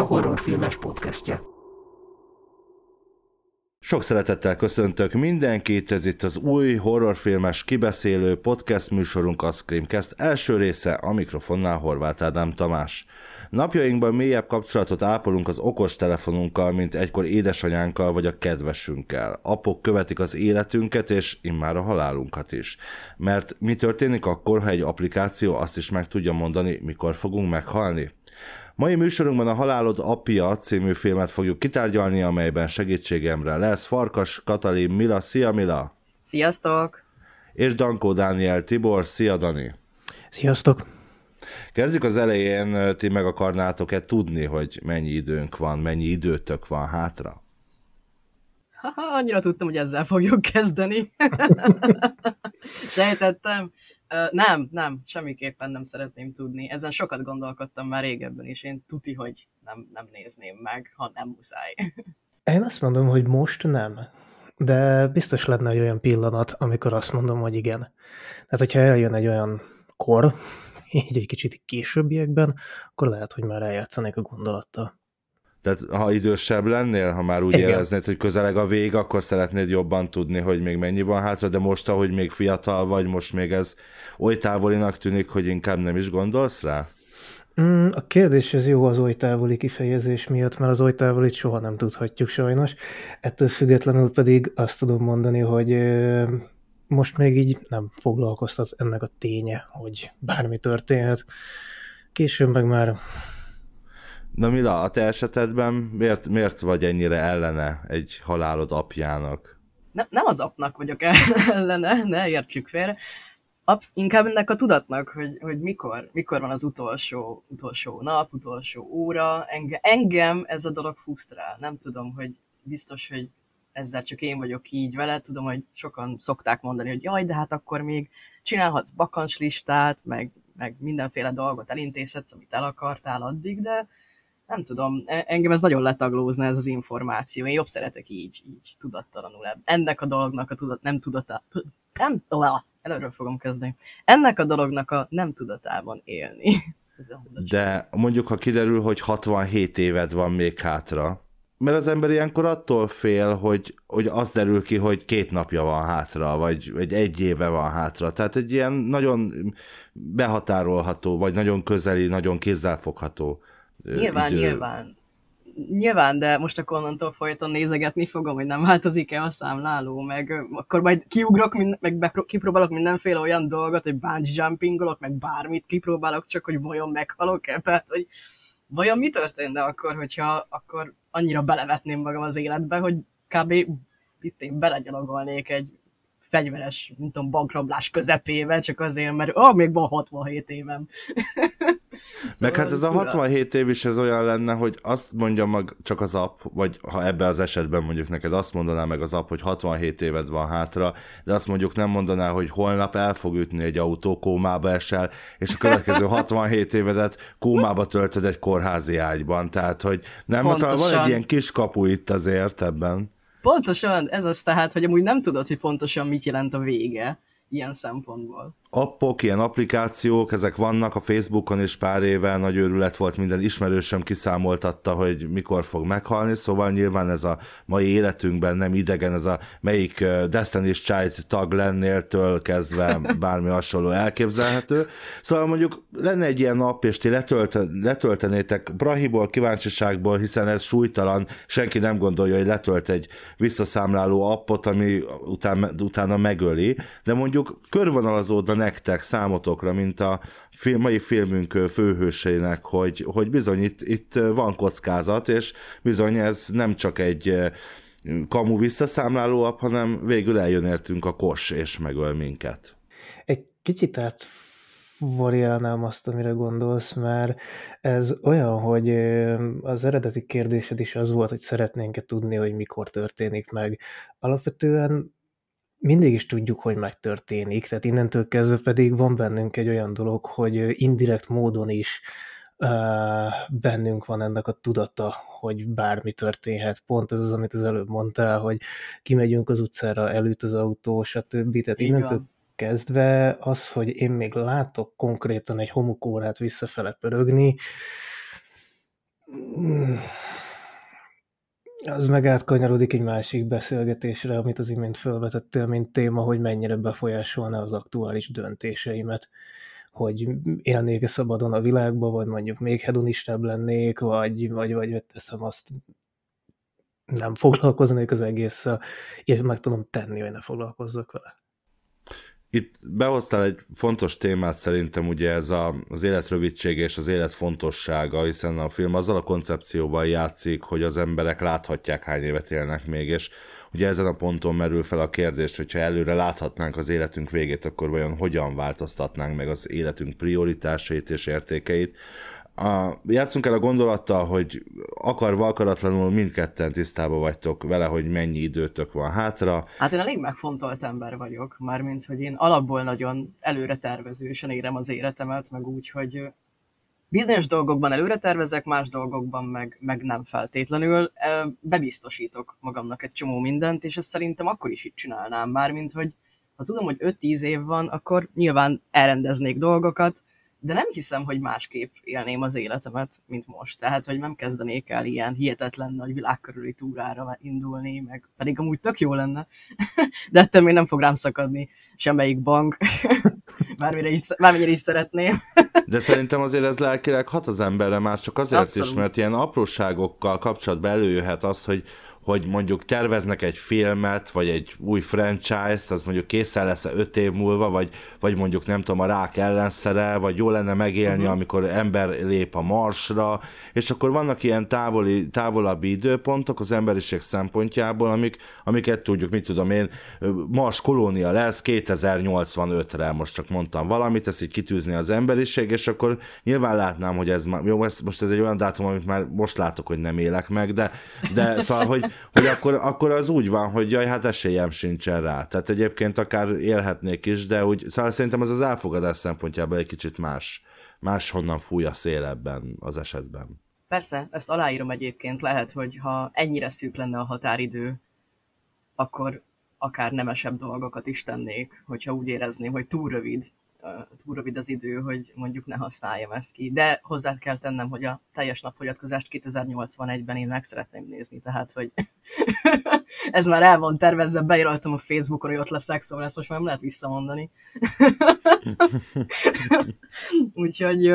Media horrorfilmes podcastje. Sok szeretettel köszöntök mindenkit, ez itt az új horrorfilmes kibeszélő podcast műsorunk a Screamcast első része, a mikrofonnál Horváth Ádám Tamás. Napjainkban mélyebb kapcsolatot ápolunk az okos telefonunkkal, mint egykor édesanyánkkal vagy a kedvesünkkel. Apok követik az életünket, és immár a halálunkat is. Mert mi történik akkor, ha egy applikáció azt is meg tudja mondani, mikor fogunk meghalni? Mai műsorunkban a Halálod apja című filmet fogjuk kitárgyalni, amelyben segítségemre lesz Farkas Katalin Mila. Szia Mila! Sziasztok! És Dankó Dániel Tibor. Szia Dani! Sziasztok! Kezdjük az elején, ti meg akarnátok-e tudni, hogy mennyi időnk van, mennyi időtök van hátra? Ha, annyira tudtam, hogy ezzel fogjuk kezdeni. Sejtettem. Uh, nem, nem, semmiképpen nem szeretném tudni. Ezen sokat gondolkodtam már régebben, és én tuti, hogy nem, nem nézném meg, ha nem muszáj. Én azt mondom, hogy most nem. De biztos lenne egy olyan pillanat, amikor azt mondom, hogy igen. Tehát, hogyha eljön egy olyan kor, így egy kicsit későbbiekben, akkor lehet, hogy már eljátszanék a gondolattal. Tehát ha idősebb lennél, ha már úgy Igen. éreznéd, hogy közeleg a vég, akkor szeretnéd jobban tudni, hogy még mennyi van hátra, de most, ahogy még fiatal vagy, most még ez oly távolinak tűnik, hogy inkább nem is gondolsz rá? Mm, a kérdés ez jó az oly távoli kifejezés miatt, mert az oly távolit soha nem tudhatjuk sajnos. Ettől függetlenül pedig azt tudom mondani, hogy most még így nem foglalkoztat ennek a ténye, hogy bármi történhet. Később meg már Na Mila, a te esetedben miért, miért vagy ennyire ellene egy halálod apjának? Ne, nem az apnak vagyok ellene, ne értsük félre. Absz- inkább ennek a tudatnak, hogy, hogy mikor, mikor van az utolsó, utolsó nap, utolsó óra. Enge, engem ez a dolog fusztrál. Nem tudom, hogy biztos, hogy ezzel csak én vagyok így vele. Tudom, hogy sokan szokták mondani, hogy jaj, de hát akkor még csinálhatsz bakancslistát, meg, meg mindenféle dolgot elintézhetsz, amit el akartál addig, de nem tudom, e, engem ez nagyon letaglózna ez az információ. Én jobb szeretek így, így tudattalanul. Ennek a dolognak a tudat, nem tudata, nem, előről fogom kezdeni. Ennek a dolognak a nem tudatában élni. De mondjuk, ha kiderül, hogy 67 éved van még hátra, mert az ember ilyenkor attól fél, hogy, hogy az derül ki, hogy két napja van hátra, vagy, vagy egy éve van hátra. Tehát egy ilyen nagyon behatárolható, vagy nagyon közeli, nagyon kézzelfogható Nyilván, idő... nyilván. Nyilván, de most akkor onnantól folyton nézegetni fogom, hogy nem változik-e a számláló, meg akkor majd kiugrok, meg bepro- kipróbálok mindenféle olyan dolgot, hogy bungee jumpingolok, meg bármit kipróbálok, csak hogy vajon meghalok-e, tehát hogy vajon mi történne akkor, hogyha akkor annyira belevetném magam az életbe, hogy kb. itt én belegyalogolnék egy fegyveres, nem tudom, bankrablás közepébe, csak azért, mert oh, még van 67 évem. Szóval Meg hát ez a 67 év is ez olyan lenne, hogy azt mondja mag csak az app, vagy ha ebben az esetben mondjuk neked azt mondaná meg az app, hogy 67 éved van hátra, de azt mondjuk nem mondaná, hogy holnap el fog ütni egy autó, kómába esel, és a következő 67 évedet kómába töltöd egy kórházi ágyban. Tehát, hogy nem, Pontosan. szóval van egy ilyen kis kapu itt azért ebben. Pontosan, ez az tehát, hogy amúgy nem tudod, hogy pontosan mit jelent a vége ilyen szempontból appok, ilyen applikációk, ezek vannak a Facebookon is pár éve, nagy őrület volt, minden ismerősöm kiszámoltatta, hogy mikor fog meghalni, szóval nyilván ez a mai életünkben nem idegen, ez a melyik Destiny's Child tag lennél-től kezdve bármi hasonló elképzelhető. Szóval mondjuk lenne egy ilyen nap, és ti letölte, letöltenétek Brahiból, kíváncsiságból, hiszen ez súlytalan, senki nem gondolja, hogy letölt egy visszaszámláló appot, ami után, utána megöli, de mondjuk körvonalazódna nektek, számotokra, mint a film, mai filmünk főhősének, hogy, hogy bizony itt, itt van kockázat, és bizony ez nem csak egy kamu visszaszámláló hanem végül eljön értünk a kos, és megöl minket. Egy kicsit át variálnám azt, amire gondolsz, mert ez olyan, hogy az eredeti kérdésed is az volt, hogy szeretnénk-e tudni, hogy mikor történik meg. Alapvetően mindig is tudjuk, hogy megtörténik, tehát innentől kezdve pedig van bennünk egy olyan dolog, hogy indirekt módon is uh, bennünk van ennek a tudata, hogy bármi történhet. Pont ez az, amit az előbb mondtál, hogy kimegyünk az utcára, előtt az autó, stb. Tehát innentől kezdve az, hogy én még látok konkrétan egy homokórát visszafele pörögni, az meg átkanyarodik egy másik beszélgetésre, amit az imént felvetettél, mint téma, hogy mennyire befolyásolna az aktuális döntéseimet hogy élnék-e szabadon a világba, vagy mondjuk még hedonistább lennék, vagy, vagy, vagy teszem azt, nem foglalkoznék az egésszel, és meg tudom tenni, hogy ne foglalkozzak vele. Itt behoztál egy fontos témát szerintem, ugye ez a, az élet rövidsége és az élet fontossága, hiszen a film azzal a koncepcióval játszik, hogy az emberek láthatják, hány évet élnek még, és ugye ezen a ponton merül fel a kérdés, hogyha előre láthatnánk az életünk végét, akkor vajon hogyan változtatnánk meg az életünk prioritásait és értékeit, a, játszunk el a gondolattal, hogy akarva akaratlanul mindketten tisztában vagytok vele, hogy mennyi időtök van hátra. Hát én elég megfontolt ember vagyok, mármint, hogy én alapból nagyon előre tervezősen érem az életemet, meg úgy, hogy bizonyos dolgokban előre tervezek, más dolgokban meg, meg nem feltétlenül. Bebiztosítok magamnak egy csomó mindent, és ezt szerintem akkor is így csinálnám, mármint, hogy ha tudom, hogy 5-10 év van, akkor nyilván elrendeznék dolgokat, de nem hiszem, hogy másképp élném az életemet, mint most. Tehát, hogy nem kezdenék el ilyen hihetetlen nagy világkörüli túrára indulni, meg pedig amúgy tök jó lenne, de ettől még nem fog rám szakadni semmelyik bank, bármire is, bármire is szeretném. de szerintem azért ez lelkileg hat az emberre már csak azért Abszolút. is, mert ilyen apróságokkal kapcsolatban előjöhet az, hogy hogy mondjuk terveznek egy filmet, vagy egy új franchise-t, az mondjuk készen lesz öt év múlva, vagy, vagy mondjuk nem tudom, a rák ellenszere, vagy jó lenne megélni, uh-huh. amikor ember lép a marsra, és akkor vannak ilyen távoli, távolabbi időpontok az emberiség szempontjából, amik, amiket tudjuk, mit tudom én, Mars kolónia lesz 2085-re, most csak mondtam valamit, ezt így kitűzni az emberiség, és akkor nyilván látnám, hogy ez már, jó, ez, most ez egy olyan dátum, amit már most látok, hogy nem élek meg, de, de szóval, hogy, hogy akkor, akkor az úgy van, hogy jaj, hát esélyem sincsen rá. Tehát egyébként akár élhetnék is, de úgy, szóval szerintem az az elfogadás szempontjából egy kicsit más, máshonnan fúj a szél ebben az esetben. Persze, ezt aláírom egyébként. Lehet, hogy ha ennyire szűk lenne a határidő, akkor akár nemesebb dolgokat is tennék, hogyha úgy érezném, hogy túl rövid túl rövid az idő, hogy mondjuk ne használjam ezt ki. De hozzá kell tennem, hogy a teljes napfogyatkozást 2081-ben én meg szeretném nézni, tehát hogy ez már el van tervezve, beíraltam a Facebookon, hogy ott leszek, szóval ezt most már nem lehet visszamondani. Úgyhogy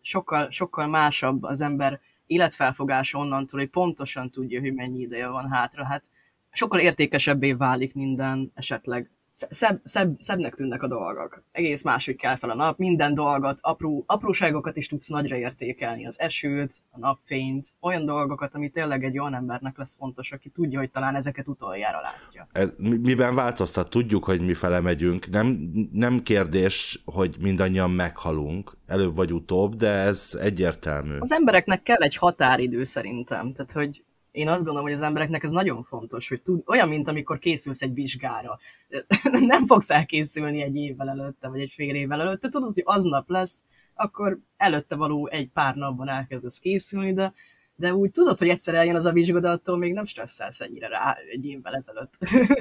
sokkal, sokkal másabb az ember életfelfogása onnantól, hogy pontosan tudja, hogy mennyi ideje van hátra. Hát sokkal értékesebbé válik minden esetleg szebb, szebb, szebbnek tűnnek a dolgok. Egész máshogy kell fel a nap, minden dolgot, apró, apróságokat is tudsz nagyra értékelni, az esőt, a napfényt, olyan dolgokat, ami tényleg egy olyan embernek lesz fontos, aki tudja, hogy talán ezeket utoljára látja. Ez, miben változtat? Tudjuk, hogy mi fele megyünk. Nem, nem kérdés, hogy mindannyian meghalunk, előbb vagy utóbb, de ez egyértelmű. Az embereknek kell egy határidő szerintem, tehát hogy én azt gondolom, hogy az embereknek ez nagyon fontos, hogy tud, olyan, mint amikor készülsz egy vizsgára. Nem fogsz elkészülni egy évvel előtte, vagy egy fél évvel előtte, tudod, hogy aznap lesz, akkor előtte való egy pár napban elkezdesz készülni, de de úgy tudod, hogy egyszer eljön az a vizsga, de attól még nem stresszelsz ennyire rá egy évvel ezelőtt.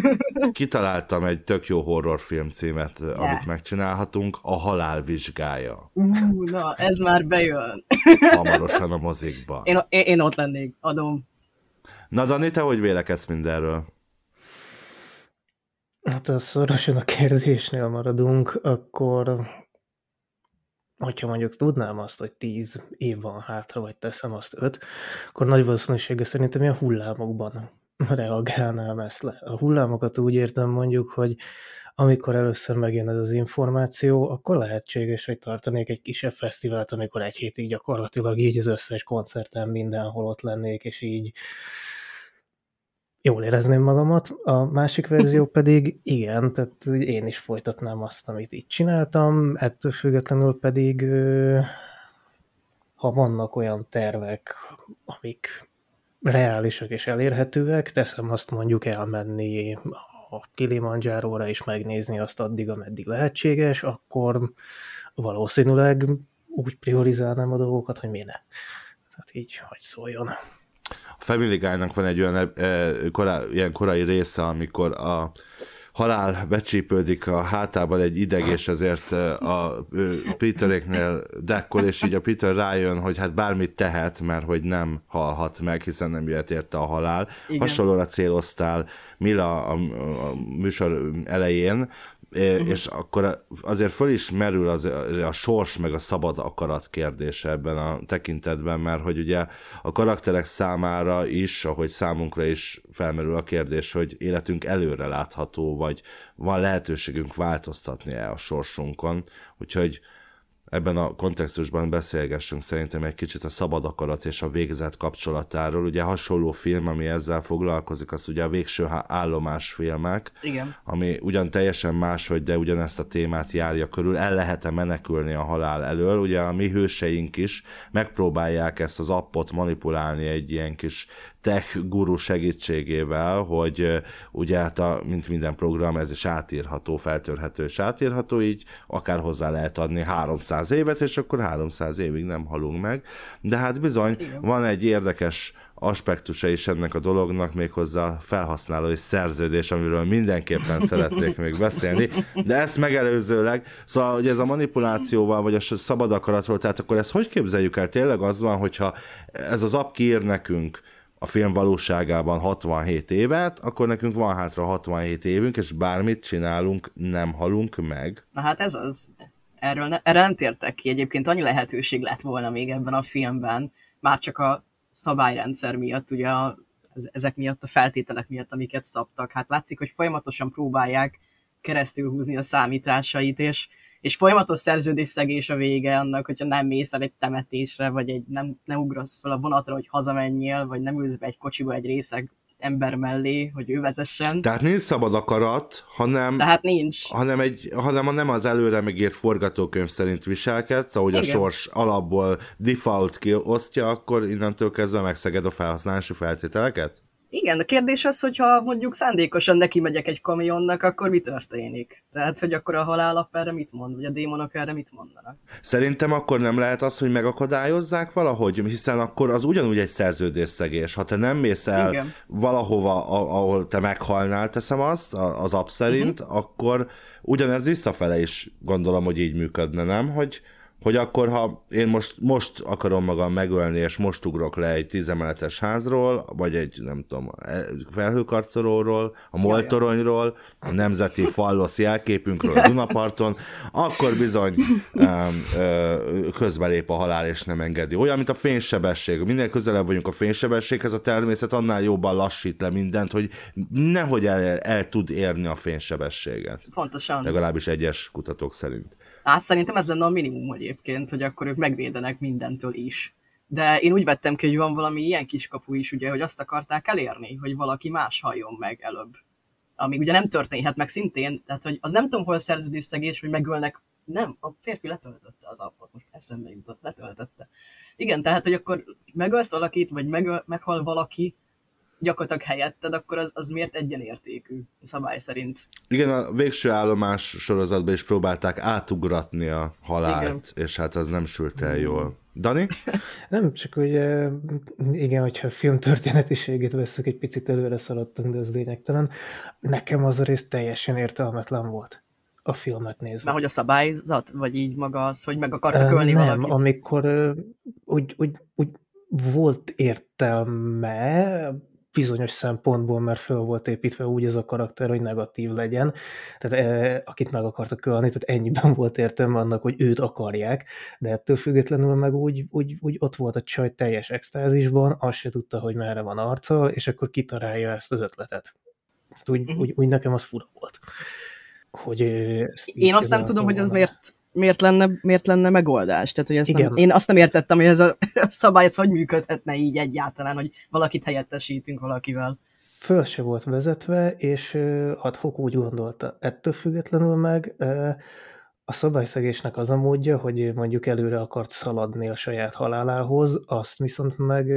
Kitaláltam egy tök jó horrorfilm címet, yeah. amit megcsinálhatunk, a halál vizsgája. Uh, na, ez már bejön. Hamarosan a mozikba. Én, én, én ott lennék, adom. Na Dani, te hogy vélekedsz mindenről? Hát ha szorosan a kérdésnél maradunk, akkor hogyha mondjuk tudnám azt, hogy tíz év van hátra, vagy teszem azt öt, akkor nagy valószínűsége szerintem ilyen hullámokban reagálnám ezt le. A hullámokat úgy értem mondjuk, hogy amikor először megjön ez az információ, akkor lehetséges, hogy tartanék egy kisebb fesztivált, amikor egy hétig gyakorlatilag így az összes koncerten mindenhol ott lennék, és így jól érezném magamat. A másik verzió pedig igen, tehát én is folytatnám azt, amit itt csináltam, ettől függetlenül pedig ha vannak olyan tervek, amik reálisak és elérhetőek, teszem azt mondjuk elmenni a Kilimanjáróra és megnézni azt addig, ameddig lehetséges, akkor valószínűleg úgy priorizálnám a dolgokat, hogy miért ne. Tehát így, hogy szóljon. A Family Guy-nak van egy olyan e, korá, ilyen korai része, amikor a halál becsípődik a hátában egy ideg, és ezért a Peteréknél dekkol, és így a Peter rájön, hogy hát bármit tehet, mert hogy nem halhat meg, hiszen nem jöhet érte a halál. Igen. Hasonlóra céloztál Mila a, a műsor elején, uh-huh. és akkor azért föl is merül az, a sors meg a szabad akarat kérdése ebben a tekintetben, mert hogy ugye a karakterek számára is, ahogy számunkra is felmerül a kérdés, hogy életünk előre látható, vagy van lehetőségünk változtatni-e a sorsunkon, úgyhogy ebben a kontextusban beszélgessünk szerintem egy kicsit a szabad akarat és a végzet kapcsolatáról. Ugye hasonló film, ami ezzel foglalkozik, az ugye a végső állomás filmek, Igen. ami ugyan teljesen máshogy, de ugyanezt a témát járja körül. El lehet-e menekülni a halál elől? Ugye a mi hőseink is megpróbálják ezt az appot manipulálni egy ilyen kis tech guru segítségével, hogy ugye hát a, mint minden program, ez is átírható, feltörhető és átírható, így akár hozzá lehet adni 300 évet, és akkor 300 évig nem halunk meg. De hát bizony Igen. van egy érdekes aspektusa is ennek a dolognak, méghozzá a felhasználói szerződés, amiről mindenképpen szeretnék még beszélni, de ezt megelőzőleg, szóval hogy ez a manipulációval, vagy a szabad akaratról, tehát akkor ezt hogy képzeljük el? Tényleg az van, hogyha ez az app kiír nekünk a film valóságában 67 évet, akkor nekünk van hátra 67 évünk, és bármit csinálunk, nem halunk meg. Na hát ez az. Erről ne, erre nem tértek ki. Egyébként annyi lehetőség lett volna még ebben a filmben, már csak a szabályrendszer miatt, ugye a, ezek miatt, a feltételek miatt, amiket szabtak. Hát látszik, hogy folyamatosan próbálják keresztül húzni a számításait, és és folyamatos szerződésszegés a vége annak, hogyha nem mész el egy temetésre, vagy egy, nem, nem ugrasz fel a vonatra, hogy hazamenjél, vagy nem ülsz be egy kocsiba egy részeg ember mellé, hogy ő vezessen. Tehát nincs szabad akarat, hanem, Tehát nincs. hanem, egy, hanem nem az előre megírt forgatókönyv szerint viselkedsz, ahogy Igen. a sors alapból default kiosztja, akkor innentől kezdve megszeged a felhasználási feltételeket? Igen, a kérdés az, hogyha mondjuk szándékosan neki megyek egy kamionnak, akkor mi történik? Tehát, hogy akkor a halálap erre mit mond, vagy a démonok erre mit mondanak? Szerintem akkor nem lehet az, hogy megakadályozzák valahogy, hiszen akkor az ugyanúgy egy szerződésszegés. Ha te nem mész el Igen. valahova, ahol te meghalnál, teszem azt, az app szerint, uh-huh. akkor ugyanez visszafele is gondolom, hogy így működne, nem? Hogy hogy akkor, ha én most, most akarom magam megölni, és most ugrok le egy tízemeletes házról, vagy egy, nem tudom, e, felhőkarcolóról, a Moltoronyról, a nemzeti fallosz jelképünkről a Dunaparton, akkor bizony um, közbelép a halál, és nem engedi. Olyan, mint a fénysebesség. Minél közelebb vagyunk a fénysebességhez, a természet annál jobban lassít le mindent, hogy nehogy el, el tud érni a fénysebességet. Pontosan. Legalábbis egyes kutatók szerint. Hát szerintem ez lenne a minimum egyébként, hogy akkor ők megvédenek mindentől is. De én úgy vettem ki, hogy van valami ilyen kiskapu is, ugye, hogy azt akarták elérni, hogy valaki más halljon meg előbb. Ami ugye nem történhet meg szintén, tehát hogy az nem tudom, hol szerződésszegés, hogy megölnek nem, a férfi letöltötte az appot, most eszembe jutott, letöltötte. Igen, tehát, hogy akkor megölsz valakit, vagy megöl, meghal valaki, gyakorlatilag helyetted, akkor az, az miért egyenértékű szabály szerint? Igen, a végső állomás sorozatban is próbálták átugratni a halált, igen. és hát az nem sült el jól. Dani? Nem, csak ugye, igen, hogyha a film történetiségét veszük, egy picit előre szaladtunk, de ez lényegtelen. Nekem az a rész teljesen értelmetlen volt a filmet nézve. Mert hogy a szabályzat, vagy így maga az, hogy meg akartak ölni nem, valakit? amikor úgy, úgy, úgy volt értelme, bizonyos szempontból, mert föl volt építve úgy ez a karakter, hogy negatív legyen, tehát e, akit meg akartak ölni, tehát ennyiben volt értelme annak, hogy őt akarják, de ettől függetlenül meg úgy, úgy, úgy ott volt a csaj teljes extázisban, azt se tudta, hogy merre van arccal, és akkor kitarálja ezt az ötletet. Tehát úgy, uh-huh. úgy, úgy nekem az fura volt. Hogy Én azt nem tudom, hogy ez miért miért lenne, miért lenne megoldás. Tehát, hogy ezt Igen. Nem, én azt nem értettem, hogy ez a, a szabály ez hogy működhetne így egyáltalán, hogy valakit helyettesítünk valakivel. Föl se volt vezetve, és adhok úgy gondolta. Ettől függetlenül meg a szabályszegésnek az a módja, hogy mondjuk előre akart szaladni a saját halálához, azt viszont meg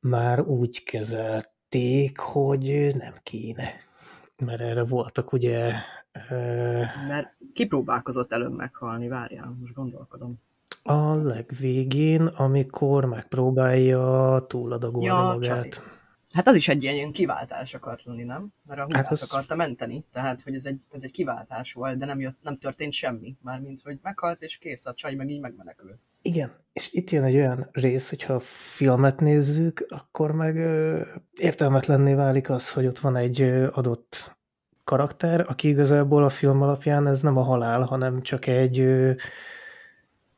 már úgy kezelték, hogy nem kéne. Mert erre voltak ugye mert kipróbálkozott előbb meghalni, várjál, most gondolkodom. A legvégén, amikor megpróbálja túladagolni ja, magát. Csali. Hát az is egy ilyen kiváltás akart lenni, nem? Mert a húgát hát az... akarta menteni, tehát hogy ez egy, ez egy kiváltás volt, de nem, jött, nem történt semmi. Mármint, hogy meghalt és kész, a csaj meg így megmenekült. Igen, és itt jön egy olyan rész, hogyha a filmet nézzük, akkor meg ö, értelmetlenné válik az, hogy ott van egy ö, adott karakter, aki igazából a film alapján ez nem a halál, hanem csak egy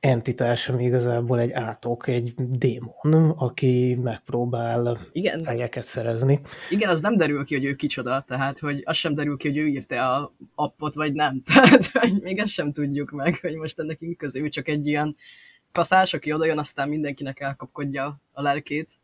entitás, ami igazából egy átok, egy démon, aki megpróbál Igen. fejeket szerezni. Igen, az nem derül ki, hogy ő kicsoda, tehát hogy az sem derül ki, hogy ő írta a appot, vagy nem. Tehát hogy még ezt sem tudjuk meg, hogy most ennek közül csak egy ilyen kaszás, aki odajön, aztán mindenkinek elkapkodja a lelkét,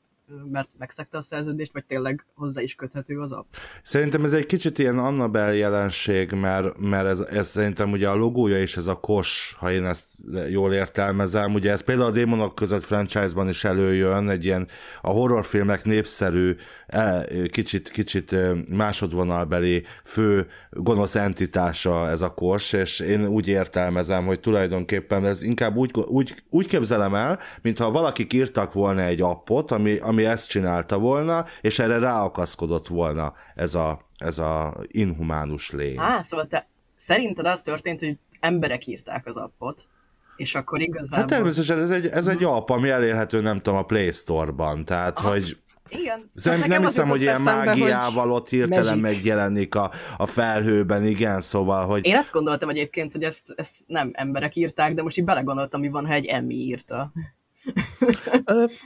mert megszegte a szerződést, vagy tényleg hozzá is köthető az app? Szerintem ez egy kicsit ilyen Annabel jelenség, mert, mert ez, ez szerintem ugye a logója is ez a kos, ha én ezt jól értelmezem. Ugye ez például a démonok között franchise-ban is előjön, egy ilyen a horrorfilmek népszerű, e, kicsit, kicsit másodvonalbeli fő gonosz entitása ez a kos, és én úgy értelmezem, hogy tulajdonképpen ez inkább úgy, úgy, úgy képzelem el, mintha valakik írtak volna egy appot, ami, ami ezt csinálta volna, és erre ráakaszkodott volna ez a, ez a inhumánus lény. Á, szóval te szerinted az történt, hogy emberek írták az appot, és akkor igazából... Hát természetesen ez egy, ez egy app, ami elérhető, nem tudom, a Play Store-ban, tehát, ah, hogy igen. Szerintem nem hiszem, hogy ilyen mágiával ott hirtelen magic. megjelenik a, a felhőben, igen, szóval, hogy... Én azt gondoltam egyébként, hogy ezt, ezt nem emberek írták, de most így belegondoltam, mi van, ha egy Emmy írta.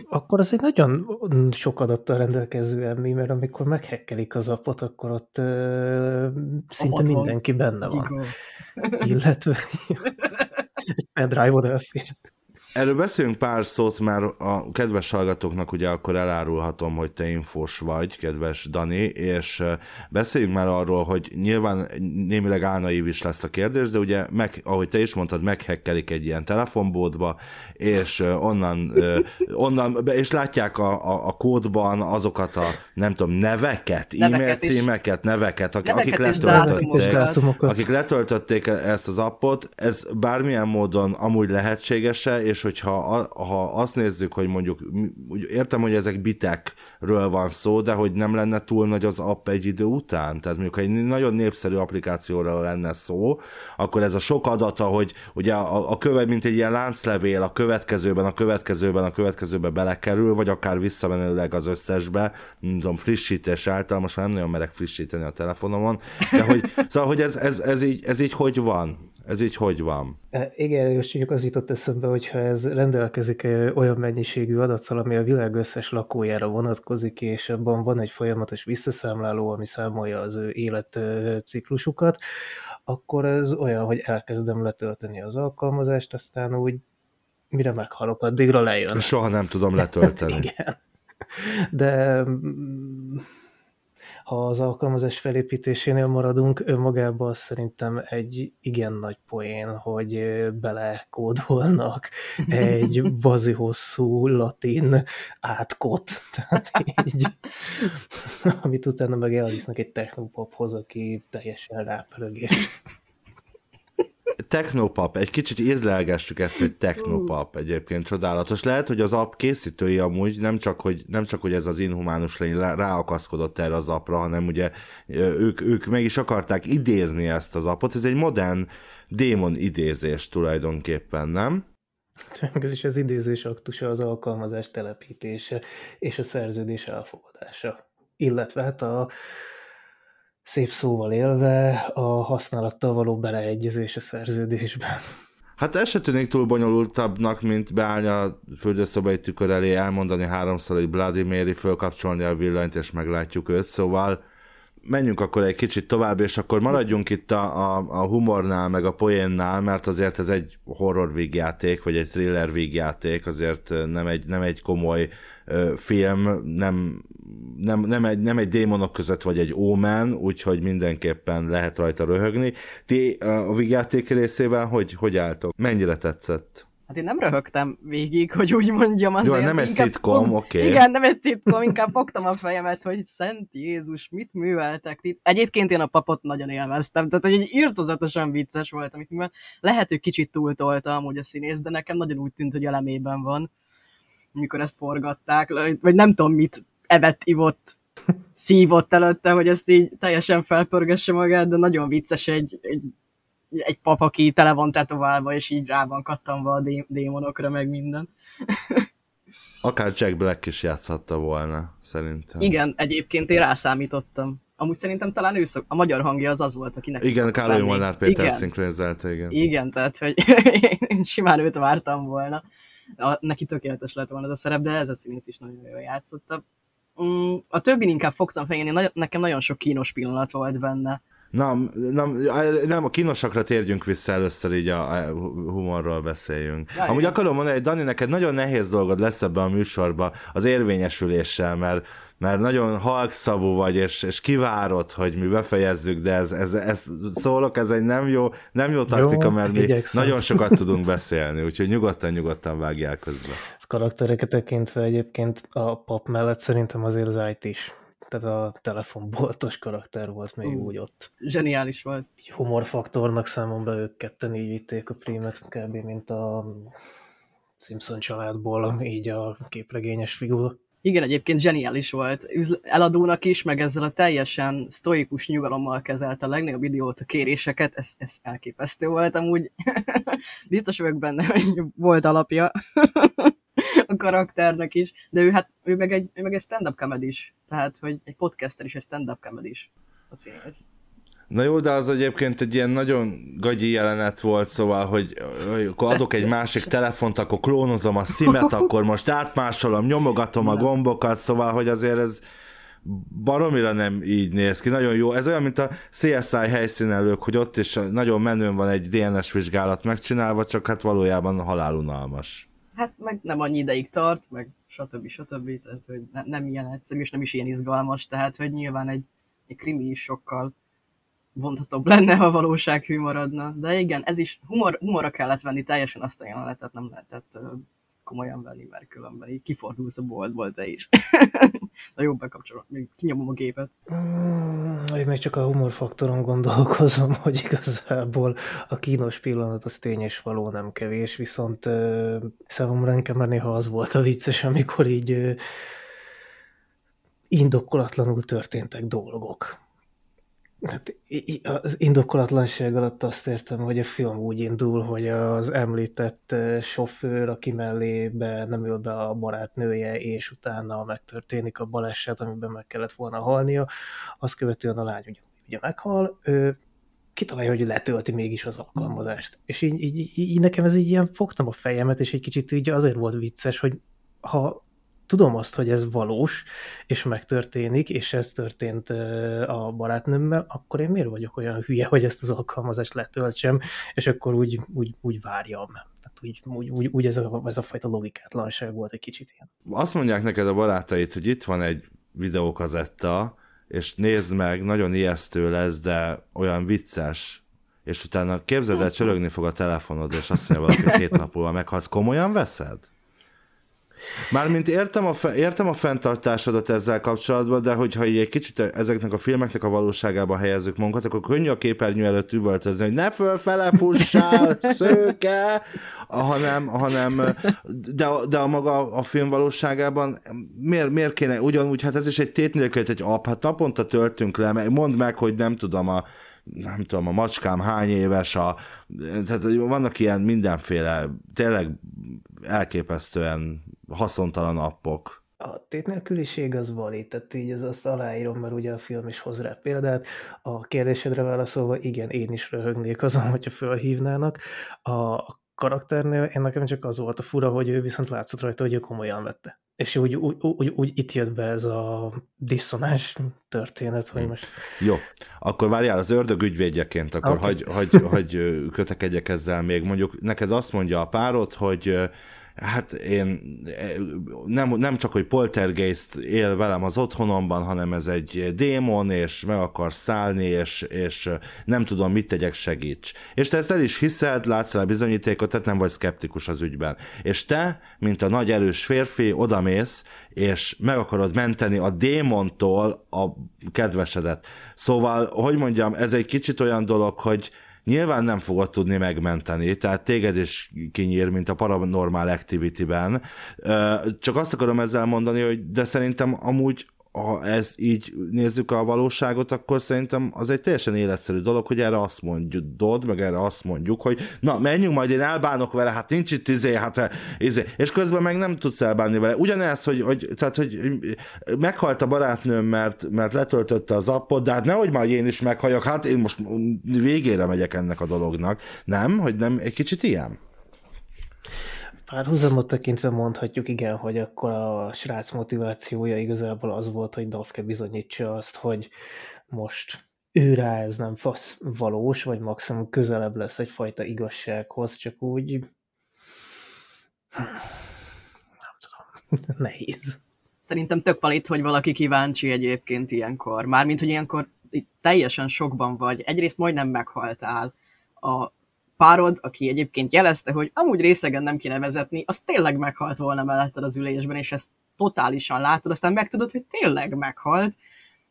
Akkor az egy nagyon sok adattal rendelkező emmi, mert amikor meghekkelik az apot, akkor ott uh, szinte mindenki benne van. Illetve egy pendrive-od elfér. Erről beszélünk pár szót, mert a kedves hallgatóknak ugye akkor elárulhatom, hogy te infós vagy, kedves Dani, és beszéljünk már arról, hogy nyilván némileg álnaív is lesz a kérdés, de ugye, meg, ahogy te is mondtad, meghekkelik egy ilyen telefonbódba, és onnan, onnan és látják a, a, a kódban azokat a, nem tudom, neveket, e-mail címeket, neveket, akik, neveket akik letöltötték, akik letöltötték ezt az appot, ez bármilyen módon amúgy lehetséges-e, és hogyha ha azt nézzük, hogy mondjuk, értem, hogy ezek bitekről van szó, de hogy nem lenne túl nagy az app egy idő után. Tehát mondjuk, egy nagyon népszerű applikációra lenne szó, akkor ez a sok adata, hogy ugye a, a követ, mint egy ilyen lánclevél a következőben, a következőben, a következőben belekerül, vagy akár visszamenőleg az összesbe, nem tudom, frissítés által, most már nem nagyon merek frissíteni a telefonomon, de hogy, szóval, hogy ez, ez, ez, így, ez így hogy van? Ez így hogy van? E, igen, most csak az jutott eszembe, hogyha ez rendelkezik olyan mennyiségű adattal, ami a világ összes lakójára vonatkozik, és abban van egy folyamatos visszaszámláló, ami számolja az ő életciklusukat, akkor ez olyan, hogy elkezdem letölteni az alkalmazást, aztán úgy mire meghalok, addigra lejön. Soha nem tudom letölteni. igen. De ha az alkalmazás felépítésénél maradunk, önmagában szerintem egy igen nagy poén, hogy belekódolnak egy bazi hosszú latin átkot, tehát így, amit utána meg elvisznek egy technopophoz, aki teljesen rápörögés. Technopap, egy kicsit ízlelgessük ezt, hogy Technopap egyébként csodálatos. Lehet, hogy az app készítői amúgy nem csak, hogy, nem csak, hogy ez az inhumánus lény ráakaszkodott erre az appra, hanem ugye ők, ők meg is akarták idézni ezt az appot. Ez egy modern démon idézés tulajdonképpen, nem? Végül is az idézés aktusa az alkalmazás telepítése és a szerződés elfogadása illetve hát a szép szóval élve a használattal való beleegyezés a szerződésben. Hát ez se tűnik túl bonyolultabbnak, mint beállni a fürdőszobai tükör elé, elmondani háromszor, hogy Bloody Mary, fölkapcsolni a villanyt, és meglátjuk őt, szóval menjünk akkor egy kicsit tovább, és akkor maradjunk itt a, a, a humornál, meg a poénnál, mert azért ez egy horror vígjáték, vagy egy thriller vígjáték, azért nem egy, nem egy komoly ö, film, nem, nem, nem, egy, nem egy démonok között, vagy egy ómen, úgyhogy mindenképpen lehet rajta röhögni. Ti a vígjáték részével hogy, hogy álltok? Mennyire tetszett? Hát én nem röhögtem végig, hogy úgy mondjam azért. Jó, nem egy szitkom, oké. Okay. Igen, nem egy szitkom, inkább fogtam a fejemet, hogy Szent Jézus, mit műveltek itt. Egyébként én a papot nagyon élveztem, tehát hogy egy írtozatosan vicces volt, amit mivel lehet, hogy kicsit túltolta amúgy a színész, de nekem nagyon úgy tűnt, hogy elemében van, mikor ezt forgatták, vagy nem tudom mit evett, ivott, szívott előtte, hogy ezt így teljesen felpörgesse magát, de nagyon vicces egy, egy egy pap, aki tele van tetoválva, és így rá van kattanva a dé- démonokra, meg minden. Akár Jack Black is játszhatta volna, szerintem. Igen, egyébként én rászámítottam. Amúgy szerintem talán ő szok, a magyar hangja az az volt, akinek Igen, Károly Molnár Péter szinkronizált, igen. Igen, tehát, hogy én simán őt vártam volna. A, neki tökéletes lett volna ez a szerep, de ez a színész is nagyon jól játszotta. Mm, a többin inkább fogtam fején, nekem nagyon sok kínos pillanat volt benne. Na, na, nem, a kínosakra térjünk vissza először, így a, a humorról beszéljünk. Ja, Amúgy igen. akarom mondani, hogy Dani, neked nagyon nehéz dolgod lesz ebben a műsorban az érvényesüléssel, mert, mert nagyon halkszavú vagy, és, és kivárod, hogy mi befejezzük, de ez, ez, ez szólok, ez egy nem jó, nem jó taktika, jó, mert mi igyekszem. nagyon sokat tudunk beszélni, úgyhogy nyugodtan, nyugodtan vágjál közben. A karaktereket tekintve egyébként a pap mellett szerintem azért az IT is tehát a telefonboltos karakter volt még uh, úgy ott. Zseniális volt. Humorfaktornak számomra ők ketten így vitték a prímet, kb. mint a Simpson családból, így a képregényes figura. Igen, egyébként zseniális volt. Eladónak is, meg ezzel a teljesen sztoikus nyugalommal kezelt a legnagyobb idióta kéréseket, ez, ez elképesztő volt amúgy. Biztos vagyok benne, hogy volt alapja a karakternek is, de ő hát, ő meg egy, ő meg egy stand-up comedy is, tehát, hogy egy podcaster is egy stand-up comedy is a színész. Na jó, de az egyébként egy ilyen nagyon gagyi jelenet volt, szóval, hogy, hogy akkor adok egy másik telefont, akkor klónozom a szimet, akkor most átmásolom, nyomogatom a gombokat, szóval, hogy azért ez baromira nem így néz ki. Nagyon jó. Ez olyan, mint a CSI helyszínelők, hogy ott is nagyon menőn van egy DNS vizsgálat megcsinálva, csak hát valójában halálunalmas hát meg nem annyi ideig tart, meg stb. stb. Tehát, hogy ne, nem ilyen egyszerű, és nem is ilyen izgalmas, tehát, hogy nyilván egy, egy krimi is sokkal vonhatóbb lenne, ha valósághű maradna. De igen, ez is humor, humorra kellett venni teljesen azt a jelenetet, nem lehetett komolyan venni, mert különben így kifordulsz a boltból te is. Na jó, bekapcsolom, kinyomom a gépet. Mm, én még csak a humorfaktoron gondolkozom, hogy igazából a kínos pillanat az tény és való nem kevés, viszont uh, számomra nekem néha az volt a vicces, amikor így uh, indokolatlanul történtek dolgok Hát az indokolatlanság alatt azt értem, hogy a film úgy indul, hogy az említett sofőr, aki mellébe nem ül be a barátnője, és utána megtörténik a baleset, amiben meg kellett volna halnia, azt követően a lány ugye, ugye meghal, ő kitalálja, hogy letölti mégis az alkalmazást. És így, így, így nekem ez így ilyen fogtam a fejemet, és egy kicsit így azért volt vicces, hogy ha tudom azt, hogy ez valós, és megtörténik, és ez történt a barátnőmmel, akkor én miért vagyok olyan hülye, hogy ezt az alkalmazást letöltsem, és akkor úgy, úgy, úgy várjam. Tehát úgy, úgy, úgy, úgy ez, a, ez a fajta logikátlanság volt egy kicsit ilyen. Azt mondják neked a barátait, hogy itt van egy videókazetta, és nézd meg, nagyon ijesztő lesz, de olyan vicces, és utána képzeld el, csörögni fog a telefonod, és azt mondja valaki, két nap múlva meghalsz, komolyan veszed? Mármint értem a, fe, értem a fenntartásodat ezzel kapcsolatban, de hogyha így egy kicsit ezeknek a filmeknek a valóságában helyezzük magunkat, akkor könnyű a képernyő előtt üvöltözni, hogy ne fölfele fussál, szőke, hanem, hanem de, de a maga a film valóságában miért, miért kéne, ugyanúgy, hát ez is egy tét nélkül, egy ap, hát naponta töltünk le, mondd meg, hogy nem tudom, a nem tudom, a macskám hány éves, a, tehát vannak ilyen mindenféle, tényleg elképesztően haszontalan appok. a tétnélküliség az valid, tehát így az azt aláírom, mert ugye a film is hoz rá példát. A kérdésedre válaszolva, igen, én is röhögnék azon, hogyha felhívnának. A karakternél én nekem csak az volt a fura, hogy ő viszont látszott rajta, hogy ő komolyan vette. És úgy, úgy, úgy, úgy itt jött be ez a diszonás történet, hogy most... Jó, akkor várjál az ördög ügyvédjeként, akkor okay. hagy, hagy, hagy kötekedjek ezzel még. Mondjuk neked azt mondja a párod, hogy hát én nem, nem csak, hogy poltergeist él velem az otthonomban, hanem ez egy démon, és meg akar szállni, és, és nem tudom, mit tegyek, segíts. És te ezt el is hiszed, látsz rá bizonyítékot, tehát nem vagy szkeptikus az ügyben. És te, mint a nagy erős férfi, odamész, és meg akarod menteni a démontól a kedvesedet. Szóval, hogy mondjam, ez egy kicsit olyan dolog, hogy nyilván nem fogod tudni megmenteni, tehát téged is kinyír, mint a Paranormal Activity-ben. Csak azt akarom ezzel mondani, hogy de szerintem amúgy ha ez így nézzük a valóságot, akkor szerintem az egy teljesen életszerű dolog, hogy erre azt mondjuk, meg erre azt mondjuk, hogy na, menjünk majd, én elbánok vele, hát nincs itt izé, hát izé, és közben meg nem tudsz elbánni vele. Ugyanez, hogy, hogy, tehát, hogy meghalt a barátnőm, mert, mert letöltötte az appot, de hát nehogy már én is meghalljak, hát én most végére megyek ennek a dolognak. Nem? Hogy nem egy kicsit ilyen? Párhuzamot tekintve mondhatjuk, igen, hogy akkor a srác motivációja igazából az volt, hogy Dafke bizonyítsa azt, hogy most ő rá ez nem fasz valós, vagy maximum közelebb lesz egyfajta igazsághoz, csak úgy nem tudom, nehéz. Szerintem tök palit, hogy valaki kíváncsi egyébként ilyenkor. Mármint, hogy ilyenkor teljesen sokban vagy. Egyrészt majdnem meghaltál. A párod, aki egyébként jelezte, hogy amúgy részegen nem kéne vezetni, az tényleg meghalt volna melletted az ülésben, és ezt totálisan látod, aztán megtudod, hogy tényleg meghalt.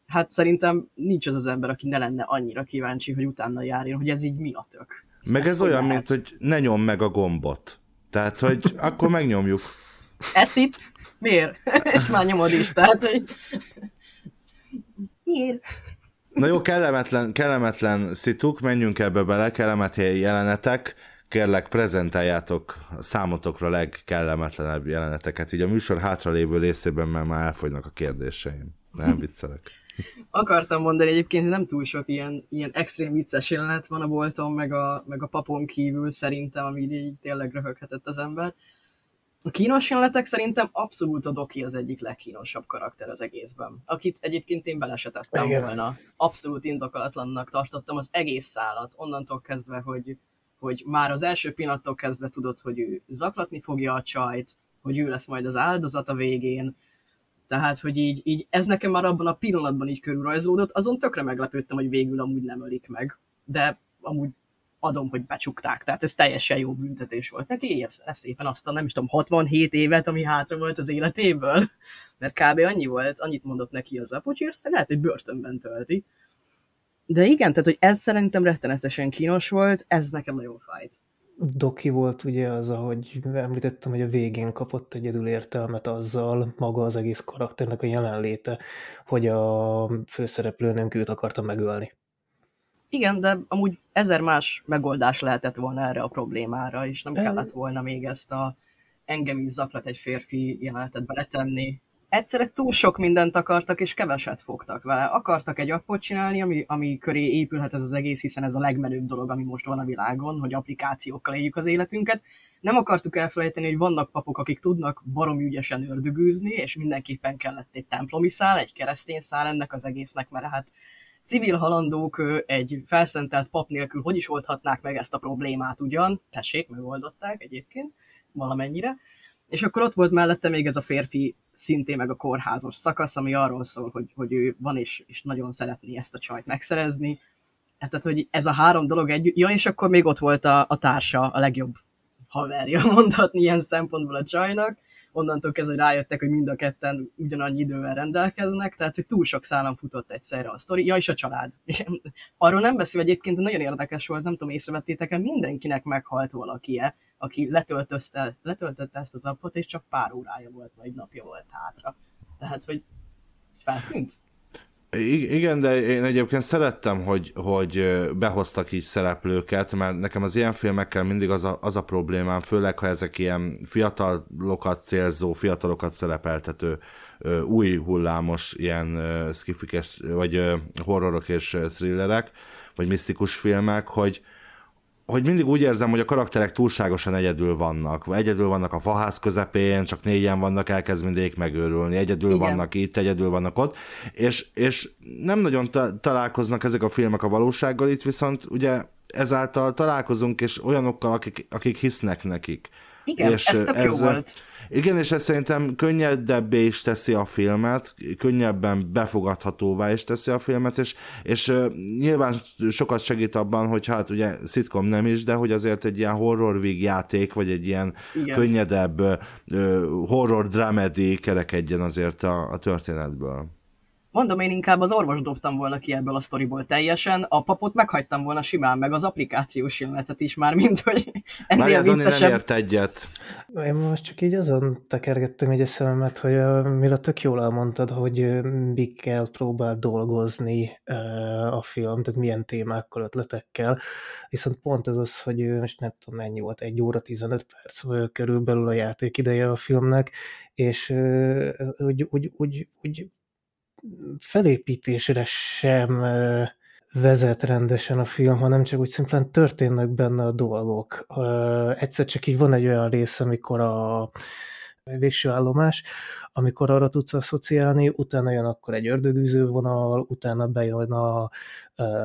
Hát szerintem nincs az az ember, aki ne lenne annyira kíváncsi, hogy utána járjon, hogy ez így mi a tök. Ezt meg ez olyan, lehet? mint hogy ne nyom meg a gombot. Tehát, hogy akkor megnyomjuk. Ezt itt? Miért? és már nyomod is, tehát, hogy... Miért? Na jó, kellemetlen, kellemetlen szituk, menjünk ebbe bele, kellemetlen jelenetek. Kérlek, prezentáljátok számotokra legkellemetlenebb jeleneteket, így a műsor hátralévő részében, mert már elfogynak a kérdéseim. Nem viccelek. Akartam mondani egyébként, nem túl sok ilyen, ilyen extrém vicces jelenet van a bolton, meg a, meg a papon kívül szerintem, ami így tényleg röhöghetett az ember. A kínos jelenetek szerintem abszolút a Doki az egyik legkínosabb karakter az egészben. Akit egyébként én belesetettem Igen. volna. Abszolút indokolatlannak tartottam az egész szállat, onnantól kezdve, hogy, hogy már az első pillanattól kezdve tudod, hogy ő zaklatni fogja a csajt, hogy ő lesz majd az áldozat a végén, tehát, hogy így, így ez nekem már abban a pillanatban így körülrajzódott, azon tökre meglepődtem, hogy végül amúgy nem ölik meg, de amúgy adom, hogy becsukták. Tehát ez teljesen jó büntetés volt neki, érsz szépen azt a nem is tudom, 67 évet, ami hátra volt az életéből, mert kb. annyi volt, annyit mondott neki az apu, hogy össze lehet, hogy börtönben tölti. De igen, tehát hogy ez szerintem rettenetesen kínos volt, ez nekem nagyon fájt. Doki volt ugye az, ahogy említettem, hogy a végén kapott egyedül értelmet azzal, maga az egész karakternek a jelenléte, hogy a főszereplőnünk őt akarta megölni. Igen, de amúgy ezer más megoldás lehetett volna erre a problémára, és nem kellett volna még ezt a engem is zaklat egy férfi jelenetet beletenni. Egyszerre túl sok mindent akartak, és keveset fogtak vele. Akartak egy appot csinálni, ami, ami köré épülhet ez az egész, hiszen ez a legmenőbb dolog, ami most van a világon, hogy applikációkkal éljük az életünket. Nem akartuk elfelejteni, hogy vannak papok, akik tudnak baromi ügyesen ördögűzni, és mindenképpen kellett egy templomi szál, egy keresztény szál ennek az egésznek, mert hát civil halandók egy felszentelt pap nélkül hogy is oldhatnák meg ezt a problémát ugyan, tessék, megoldották egyébként valamennyire, és akkor ott volt mellette még ez a férfi szintén meg a kórházos szakasz, ami arról szól, hogy, hogy ő van és, és nagyon szeretné ezt a csajt megszerezni. Hát, tehát, hogy ez a három dolog együtt, ja, és akkor még ott volt a, a társa, a legjobb haverja mondhatni ilyen szempontból a csajnak, onnantól kezdve rájöttek, hogy mind a ketten ugyanannyi idővel rendelkeznek, tehát hogy túl sok szálam futott egyszerre a sztori, ja és a család. Arról nem beszél egyébként, nagyon érdekes volt, nem tudom, észrevettétek-e, mindenkinek meghalt valaki-e, aki letöltötte, letöltötte ezt az appot, és csak pár órája volt, vagy napja volt hátra. Tehát, hogy ez feltűnt? Igen, de én egyébként szerettem, hogy, hogy behoztak így szereplőket, mert nekem az ilyen filmekkel mindig az a, az a problémám, főleg ha ezek ilyen fiatalokat célzó, fiatalokat szerepeltető új hullámos ilyen skifikes, vagy horrorok és thrillerek, vagy misztikus filmek, hogy, hogy mindig úgy érzem, hogy a karakterek túlságosan egyedül vannak. Egyedül vannak a faház közepén, csak négyen vannak, elkezd mindegyik megőrülni. Egyedül Igen. vannak itt, egyedül vannak ott. És, és nem nagyon ta- találkoznak ezek a filmek a valósággal, itt viszont ugye ezáltal találkozunk, és olyanokkal, akik, akik hisznek nekik. Igen, és ez tök ez, jó volt. Igen, és ez szerintem könnyedebbé is teszi a filmet, könnyebben befogadhatóvá is teszi a filmet, és, és nyilván sokat segít abban, hogy hát ugye szitkom nem is, de hogy azért egy ilyen horror játék, vagy egy ilyen Igen. könnyedebb horror dramedy kerekedjen azért a, a történetből. Mondom, én inkább az orvos dobtam volna ki ebből a sztoriból teljesen, a papot meghagytam volna simán, meg az applikációs filmetet is már, mint hogy ennél Várjál, viccesebb. nem ért egyet. Én most csak így azon tekergettem egy szememet, hogy uh, mire tök jól elmondtad, hogy uh, mikkel próbál dolgozni uh, a film, tehát milyen témákkal, ötletekkel, viszont pont ez az, hogy uh, most nem tudom mennyi volt, egy óra 15 perc vagy körülbelül a játék ideje a filmnek, és uh, úgy, úgy, úgy, úgy felépítésre sem vezet rendesen a film, hanem csak úgy szimplán történnek benne a dolgok. Egyszer csak így van egy olyan rész, amikor a végső állomás, amikor arra tudsz asszociálni, utána jön akkor egy ördögűző vonal, utána bejön a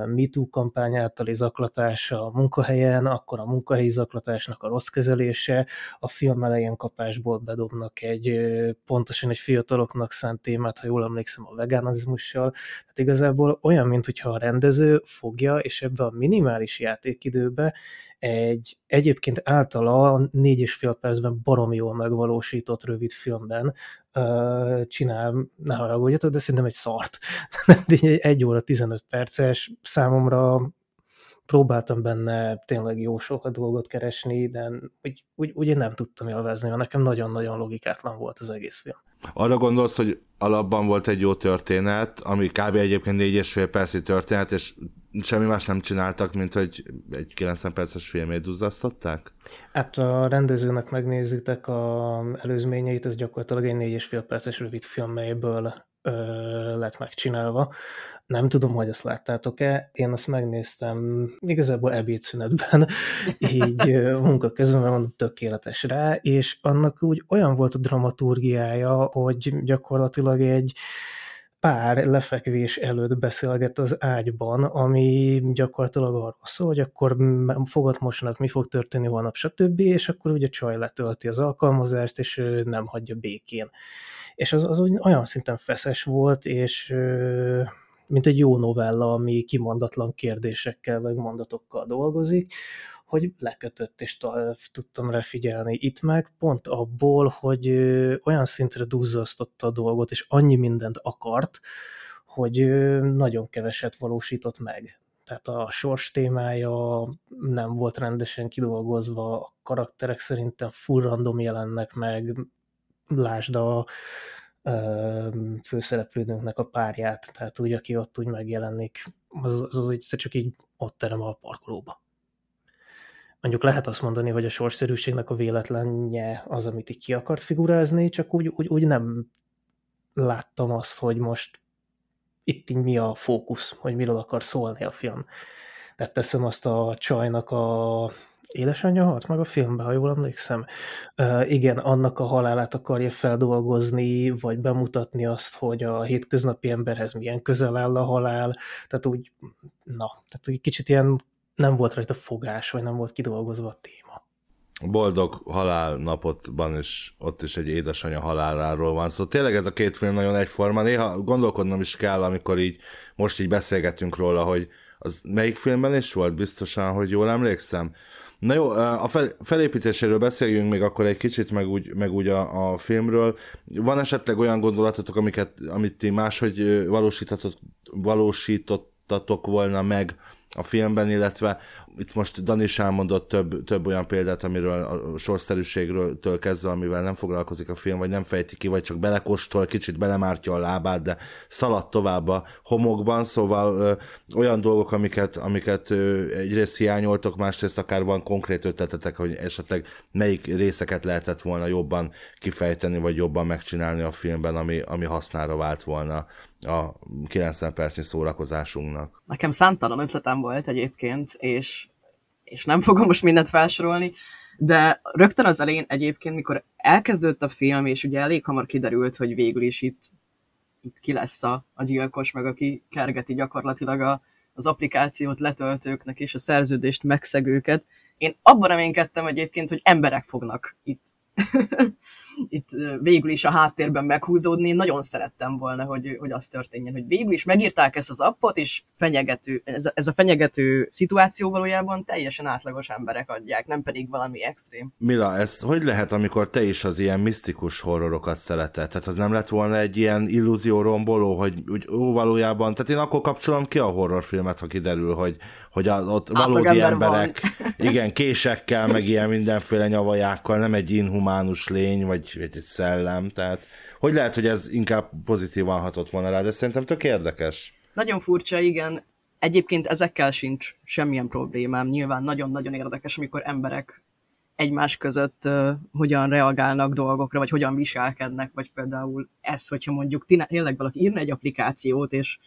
MeToo kampány általi zaklatás a munkahelyen, akkor a munkahelyi zaklatásnak a rossz kezelése, a film elején kapásból bedobnak egy pontosan egy fiataloknak szánt témát, ha jól emlékszem, a vegánizmussal. Tehát igazából olyan, mintha a rendező fogja, és ebbe a minimális játékidőbe egy egyébként általa négy és fél percben barom jól megvalósított rövid filmben uh, csinál, ne haragudjatok, de szerintem egy szart. egy óra 15 perces, számomra próbáltam benne tényleg jó sokat dolgot keresni, de úgy, úgy, úgy nem tudtam élvezni, mert nekem nagyon-nagyon logikátlan volt az egész film. Arra gondolsz, hogy alapban volt egy jó történet, ami kb. egyébként négy és történet, és semmi más nem csináltak, mint hogy egy 90 perces filmét duzzasztották? Hát a rendezőnek megnézitek a előzményeit, ez gyakorlatilag egy négy és fél perces rövid film, melyből ö, lett megcsinálva. Nem tudom, hogy azt láttátok-e, én azt megnéztem igazából ebédszünetben, így munka közben, mert mondom, tökéletes rá, és annak úgy olyan volt a dramaturgiája, hogy gyakorlatilag egy pár lefekvés előtt beszélget az ágyban, ami gyakorlatilag arról szól, hogy akkor fogad mosnak, mi fog történni holnap, stb., és akkor ugye Csaj letölti az alkalmazást, és nem hagyja békén. És az, az olyan szinten feszes volt, és mint egy jó novella, ami kimondatlan kérdésekkel vagy mondatokkal dolgozik, hogy lekötött, és tudtam rá figyelni. Itt meg pont abból, hogy olyan szintre duzzasztotta a dolgot, és annyi mindent akart, hogy nagyon keveset valósított meg. Tehát a sors témája nem volt rendesen kidolgozva, a karakterek szerintem full random jelennek meg, lásd a főszereplőnőnknek a párját, tehát úgy, aki ott úgy megjelenik, az, az, az egyszer csak így ott terem a parkolóba. Mondjuk lehet azt mondani, hogy a sorszerűségnek a véletlenje az, amit így ki akart figurázni, csak úgy, úgy, úgy nem láttam azt, hogy most itt így mi a fókusz, hogy miről akar szólni a film. Tehát teszem azt a csajnak a édesanyja halt meg a filmben, ha jól emlékszem. Uh, igen, annak a halálát akarja feldolgozni, vagy bemutatni azt, hogy a hétköznapi emberhez milyen közel áll a halál, tehát úgy, na, tehát egy kicsit ilyen nem volt rajta fogás, vagy nem volt kidolgozva a téma. Boldog halálnapotban is ott is egy édesanyja haláláról van szó. Szóval tényleg ez a két film nagyon egyforma. Néha gondolkodnom is kell, amikor így most így beszélgetünk róla, hogy az melyik filmben is volt biztosan, hogy jól emlékszem. Na jó, a fel, felépítéséről beszéljünk még akkor egy kicsit, meg úgy, meg úgy a, a filmről. Van esetleg olyan gondolatotok, amiket, amit ti máshogy valósítatok, valósítottatok volna meg a filmben, illetve itt most Dani is elmondott több, több olyan példát, amiről a sorszerűségről kezdve, amivel nem foglalkozik a film, vagy nem fejti ki, vagy csak belekostol, kicsit belemártja a lábát, de szaladt tovább a homokban, szóval ö, olyan dolgok, amiket, amiket ö, egyrészt hiányoltok, másrészt akár van konkrét ötletetek, hogy esetleg melyik részeket lehetett volna jobban kifejteni, vagy jobban megcsinálni a filmben, ami, ami hasznára vált volna a 90 percnyi szórakozásunknak. Nekem számtalan ötletem volt egyébként, és, és nem fogom most mindent felsorolni, de rögtön az elején egyébként, mikor elkezdődött a film, és ugye elég hamar kiderült, hogy végül is itt, itt ki lesz a, a gyilkos, meg aki kergeti gyakorlatilag a, az applikációt letöltőknek és a szerződést megszegőket. Én abban reménykedtem egyébként, hogy emberek fognak itt itt végül is a háttérben meghúzódni. Nagyon szerettem volna, hogy, hogy az történjen, hogy végül is megírták ezt az appot, és fenyegető, ez, a, ez a fenyegető szituáció valójában teljesen átlagos emberek adják, nem pedig valami extrém. Mila, ez hogy lehet, amikor te is az ilyen misztikus horrorokat szereted? Tehát az nem lett volna egy ilyen illúzió romboló, hogy úgy, ó, valójában, tehát én akkor kapcsolom ki a horrorfilmet, ha kiderül, hogy, hogy a, ott valódi emberek, van. igen, késekkel, meg ilyen mindenféle nyavajákkal, nem egy inhumánus lény, vagy, vagy egy szellem, tehát hogy lehet, hogy ez inkább pozitívan hatott volna rá, de szerintem tök érdekes. Nagyon furcsa, igen. Egyébként ezekkel sincs semmilyen problémám. Nyilván nagyon-nagyon érdekes, amikor emberek egymás között uh, hogyan reagálnak dolgokra, vagy hogyan viselkednek, vagy például ez, hogyha mondjuk tényleg valaki írna egy applikációt, és,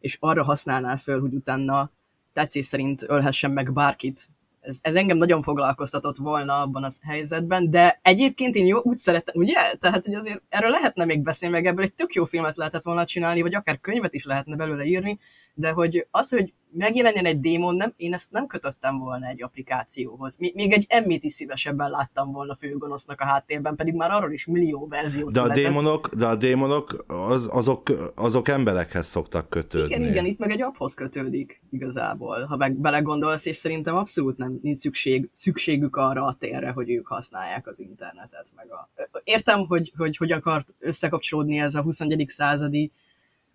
és arra használná föl, hogy utána tetszés szerint ölhessen meg bárkit. Ez, ez engem nagyon foglalkoztatott volna abban a helyzetben, de egyébként én jó, úgy szerettem, ugye? Tehát, hogy azért erről lehetne még beszélni, meg ebből egy tök jó filmet lehetett volna csinálni, vagy akár könyvet is lehetne belőle írni, de hogy az, hogy megjelenjen egy démon, nem, én ezt nem kötöttem volna egy applikációhoz. Még egy emmit is szívesebben láttam volna főgonosznak a háttérben, pedig már arról is millió verzió de a démonok, de a démonok az, azok, azok emberekhez szoktak kötődni. Igen, igen, itt meg egy apphoz kötődik igazából, ha meg belegondolsz, és szerintem abszolút nem nincs szükség, szükségük arra a térre, hogy ők használják az internetet. Meg a... Értem, hogy, hogy hogy akart összekapcsolódni ez a 21. századi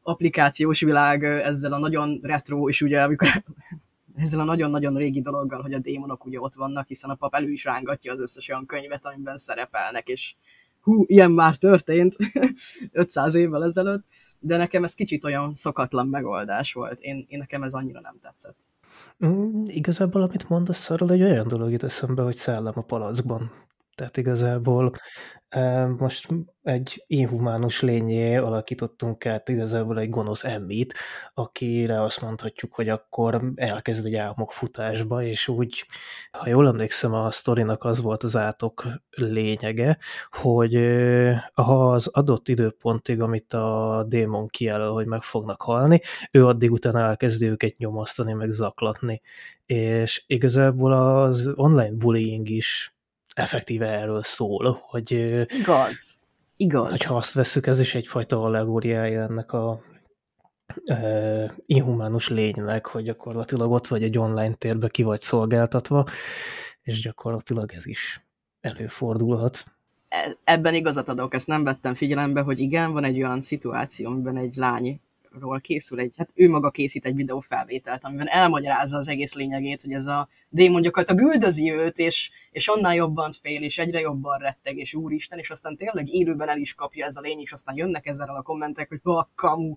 applikációs világ ezzel a nagyon retro, és ugye amikor ezzel a nagyon-nagyon régi dologgal, hogy a démonok ugye ott vannak, hiszen a pap elő is rángatja az összes olyan könyvet, amiben szerepelnek, és hú, ilyen már történt 500 évvel ezelőtt, de nekem ez kicsit olyan szokatlan megoldás volt. Én, én nekem ez annyira nem tetszett. Mm, igazából, amit mondasz arról, egy olyan dolog jut eszembe, hogy szellem a palackban. Tehát igazából most egy inhumánus lényé alakítottunk át igazából egy gonosz emmit, akire azt mondhatjuk, hogy akkor elkezd egy álmok futásba, és úgy, ha jól emlékszem, a sztorinak az volt az átok lényege, hogy ha az adott időpontig, amit a démon kijelöl, hogy meg fognak halni, ő addig utána elkezdi őket nyomasztani, meg zaklatni. És igazából az online bullying is effektíve erről szól, hogy igaz, igaz. Hogyha azt veszük, ez is egyfajta allegóriája ennek a e, inhumánus lénynek, hogy gyakorlatilag ott vagy egy online térbe ki vagy szolgáltatva, és gyakorlatilag ez is előfordulhat. E, ebben igazat adok, ezt nem vettem figyelembe, hogy igen, van egy olyan szituáció, amiben egy lány ról készül egy, hát ő maga készít egy videófelvételt, amiben elmagyarázza az egész lényegét, hogy ez a démon gyakorlatilag üldözi őt, és, és annál jobban fél, és egyre jobban retteg, és úristen, és aztán tényleg élőben el is kapja ez a lény, és aztán jönnek ezzel a kommentek, hogy ha kamu,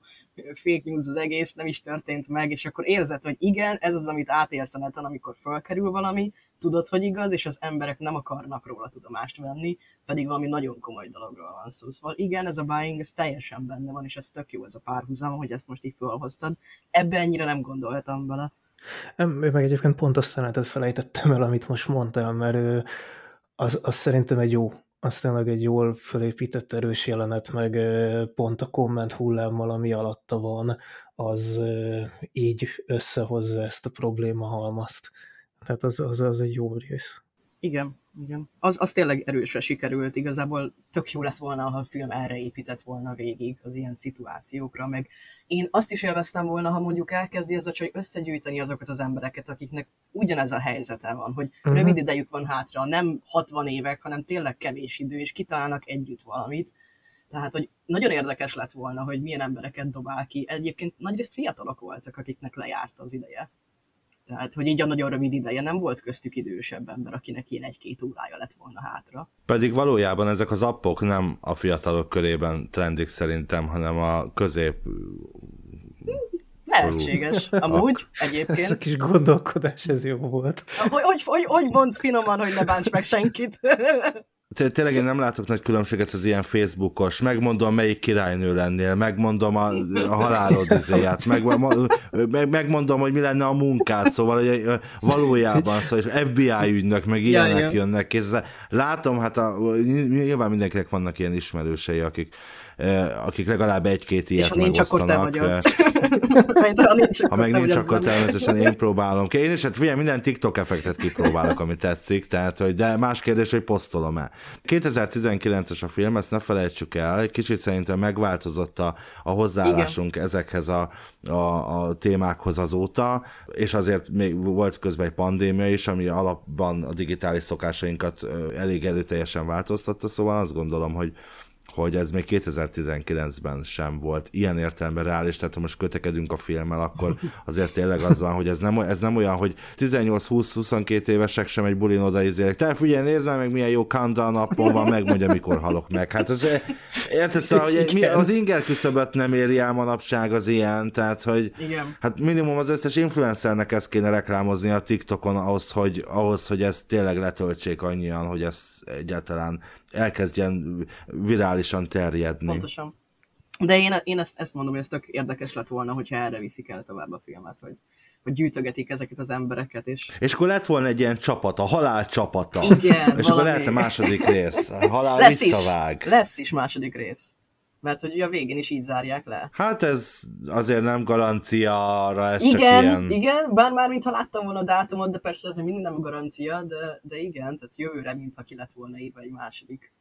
fake news az egész, nem is történt meg, és akkor érzed, hogy igen, ez az, amit átélsz a neten, amikor fölkerül valami, tudod, hogy igaz, és az emberek nem akarnak róla tudomást venni, pedig valami nagyon komoly dologról van szó. Szóval igen, ez a buying, ez teljesen benne van, és ez tök jó ez a párhuzam, hogy ezt most így felhoztad. Ebbe ennyire nem gondoltam bele. Meg egyébként pont azt szelenetet felejtettem el, amit most mondtál, mert az, az szerintem egy jó, az tényleg egy jól fölépített erős jelenet, meg pont a komment hullámmal, ami alatta van, az így összehozza ezt a probléma halmazt. Tehát az, az, az egy jó rész. Igen, igen. Az, az tényleg erősre sikerült, igazából tök jó lett volna, ha a film erre épített volna végig az ilyen szituációkra, meg én azt is élveztem volna, ha mondjuk elkezdi ez a csaj összegyűjteni azokat az embereket, akiknek ugyanez a helyzete van, hogy uh-huh. rövid idejük van hátra, nem 60 évek, hanem tényleg kevés idő, és kitalálnak együtt valamit. Tehát, hogy nagyon érdekes lett volna, hogy milyen embereket dobál ki. Egyébként nagyrészt fiatalok voltak, akiknek lejárt az ideje. Tehát, hogy így a nagyon rövid ideje nem volt köztük idősebb ember, akinek ilyen egy-két órája lett volna hátra. Pedig valójában ezek az appok nem a fiatalok körében trendik szerintem, hanem a közép Lehetséges, amúgy, egyébként. Ez a kis gondolkodás, ez jó volt. Hogy, hogy, hogy, hogy mondsz finoman, hogy ne bánts meg senkit? Té- Tényleg én nem látok nagy különbséget az ilyen Facebookos, megmondom, melyik királynő lennél, megmondom a, a halálod izéját, meg, meg, megmondom, hogy mi lenne a munkát, szóval hogy valójában, szóval és FBI ügynök, meg ilyenek ja. jönnek kézzel. Látom, hát a, nyilván mindenkinek vannak ilyen ismerősei, akik, akik legalább egy-két És ilyet ha nincs, akkor te vagy az. Ha nincs, Ha meg nincs, akkor az. természetesen én próbálom ki. Én is, hát figyelj, minden TikTok effektet kipróbálok, ami tetszik, tehát, hogy de más kérdés, hogy posztolom-e. 2019-es a film, ezt ne felejtsük el, egy kicsit szerintem megváltozott a, a hozzáállásunk Igen. ezekhez a, a, a témákhoz azóta, és azért még volt közben egy pandémia is, ami alapban a digitális szokásainkat elég erőteljesen változtatta, szóval azt gondolom, hogy hogy ez még 2019-ben sem volt ilyen értelemben reális, tehát ha most kötekedünk a filmmel, akkor azért tényleg az van, hogy ez nem, ez nem olyan, hogy 18-20-22 évesek sem egy bulin oda izélek. Te figyelj, nézd már meg, milyen jó countdown napon van, megmondja, mikor halok meg. Hát az, érted, szóval, hogy mi- az inger küszöböt nem éri el manapság az ilyen, tehát, hogy Igen. hát minimum az összes influencernek ezt kéne reklámozni a TikTokon ahhoz, hogy, ahhoz, hogy ezt tényleg letöltsék annyian, hogy ez egyáltalán elkezdjen virálisan terjedni. Pontosan. De én, én ezt, ezt mondom, hogy ez tök érdekes lett volna, hogyha erre viszik el tovább a filmet, hogy, hogy gyűjtögetik ezeket az embereket, és És akkor lett volna egy ilyen csapat, a halál csapata. Igen, És akkor valami. lehetne második rész. A halál lesz is, visszavág. lesz is második rész. Mert hogy ugye a végén is így zárják le. Hát ez azért nem garancia arra, ez igen, ilyen... igen, bár már mintha láttam volna a dátumot, de persze ez még mindig nem a garancia, de, de igen, tehát jövőre, mintha ki lett volna írva egy második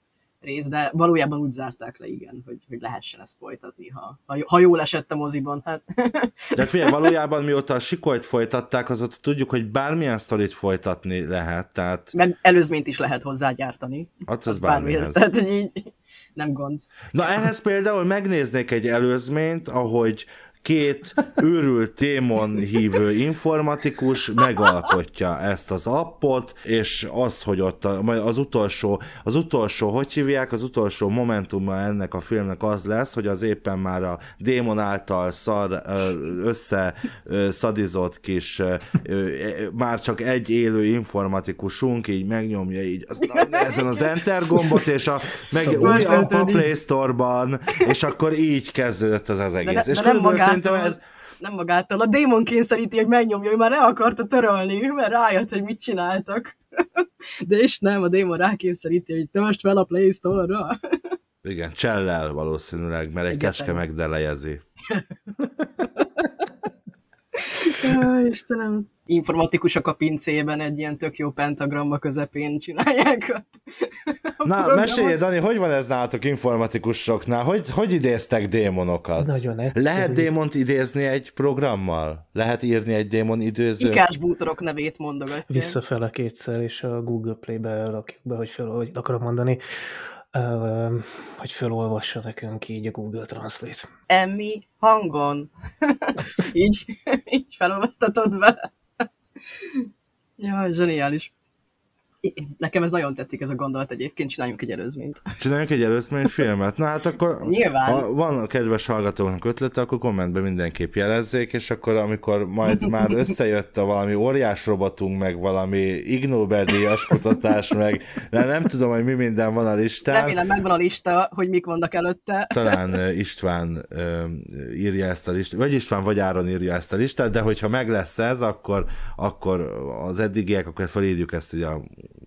rész, de valójában úgy zárták le, igen, hogy, hogy lehessen ezt folytatni, ha, ha, ha jól esett a moziban, hát De figyelj, valójában mióta a sikolyt folytatták, azóta tudjuk, hogy bármilyen sztorit folytatni lehet, tehát meg előzményt is lehet hozzá gyártani. Hát bármihez, bármihez. tehát hogy így nem gond. Na ehhez például megnéznék egy előzményt, ahogy két őrült démon hívő informatikus megalkotja ezt az appot, és az, hogy ott a, majd az utolsó, az utolsó, hogy hívják, az utolsó momentuma ennek a filmnek az lesz, hogy az éppen már a démon által szar, össze szadizott kis, már csak egy élő informatikusunk így megnyomja így az, ezen az enter gombot, és a, meg Szóval app a történik. Play Store-ban, és akkor így kezdődött ez az egész. De, és de nem szerintem ez, nem magától. A démon kényszeríti, hogy megnyomja, ő már le akarta törölni, mert rájött, hogy mit csináltak. De és nem, a démon rákényszeríti, hogy töltsd fel a Play Store-ra. igen, csellel valószínűleg, mert egy Egyetlen. kecske megdelejezi. Ó, Istenem. Informatikusok a pincében egy ilyen tök jó pentagramma közepén csinálják a, a Na, programot. mesélj, Dani, hogy van ez nálatok informatikusoknál? Hogy, hogy idéztek démonokat? Nagyon egyszerű. Lehet démont idézni egy programmal? Lehet írni egy démon időzőt? Ikás bútorok nevét mondogatja. Visszafele kétszer, és a Google Play-be rakjuk be, hogy fel, hogy akarok mondani, hogy felolvassa nekünk így a Google Translate. Emmi hangon. így, így felolvastatod vele. Jaj, zseniális. Nekem ez nagyon tetszik ez a gondolat egyébként, csináljunk egy előzményt. Csináljunk egy előzményfilmet? Na hát akkor, Nyilván. ha van a kedves hallgatóknak ötlete, akkor kommentben mindenképp jelezzék, és akkor amikor majd már összejött a valami óriás robotunk, meg valami Ig Nobel-díjas kutatás, meg de nem tudom, hogy mi minden van a listán. Remélem megvan a lista, hogy mik vannak előtte. Talán István írja ezt a listát, vagy István, vagy Áron írja ezt a listát, de hogyha meg lesz ez, akkor, akkor az eddigiek, akkor felírjuk ezt ugye a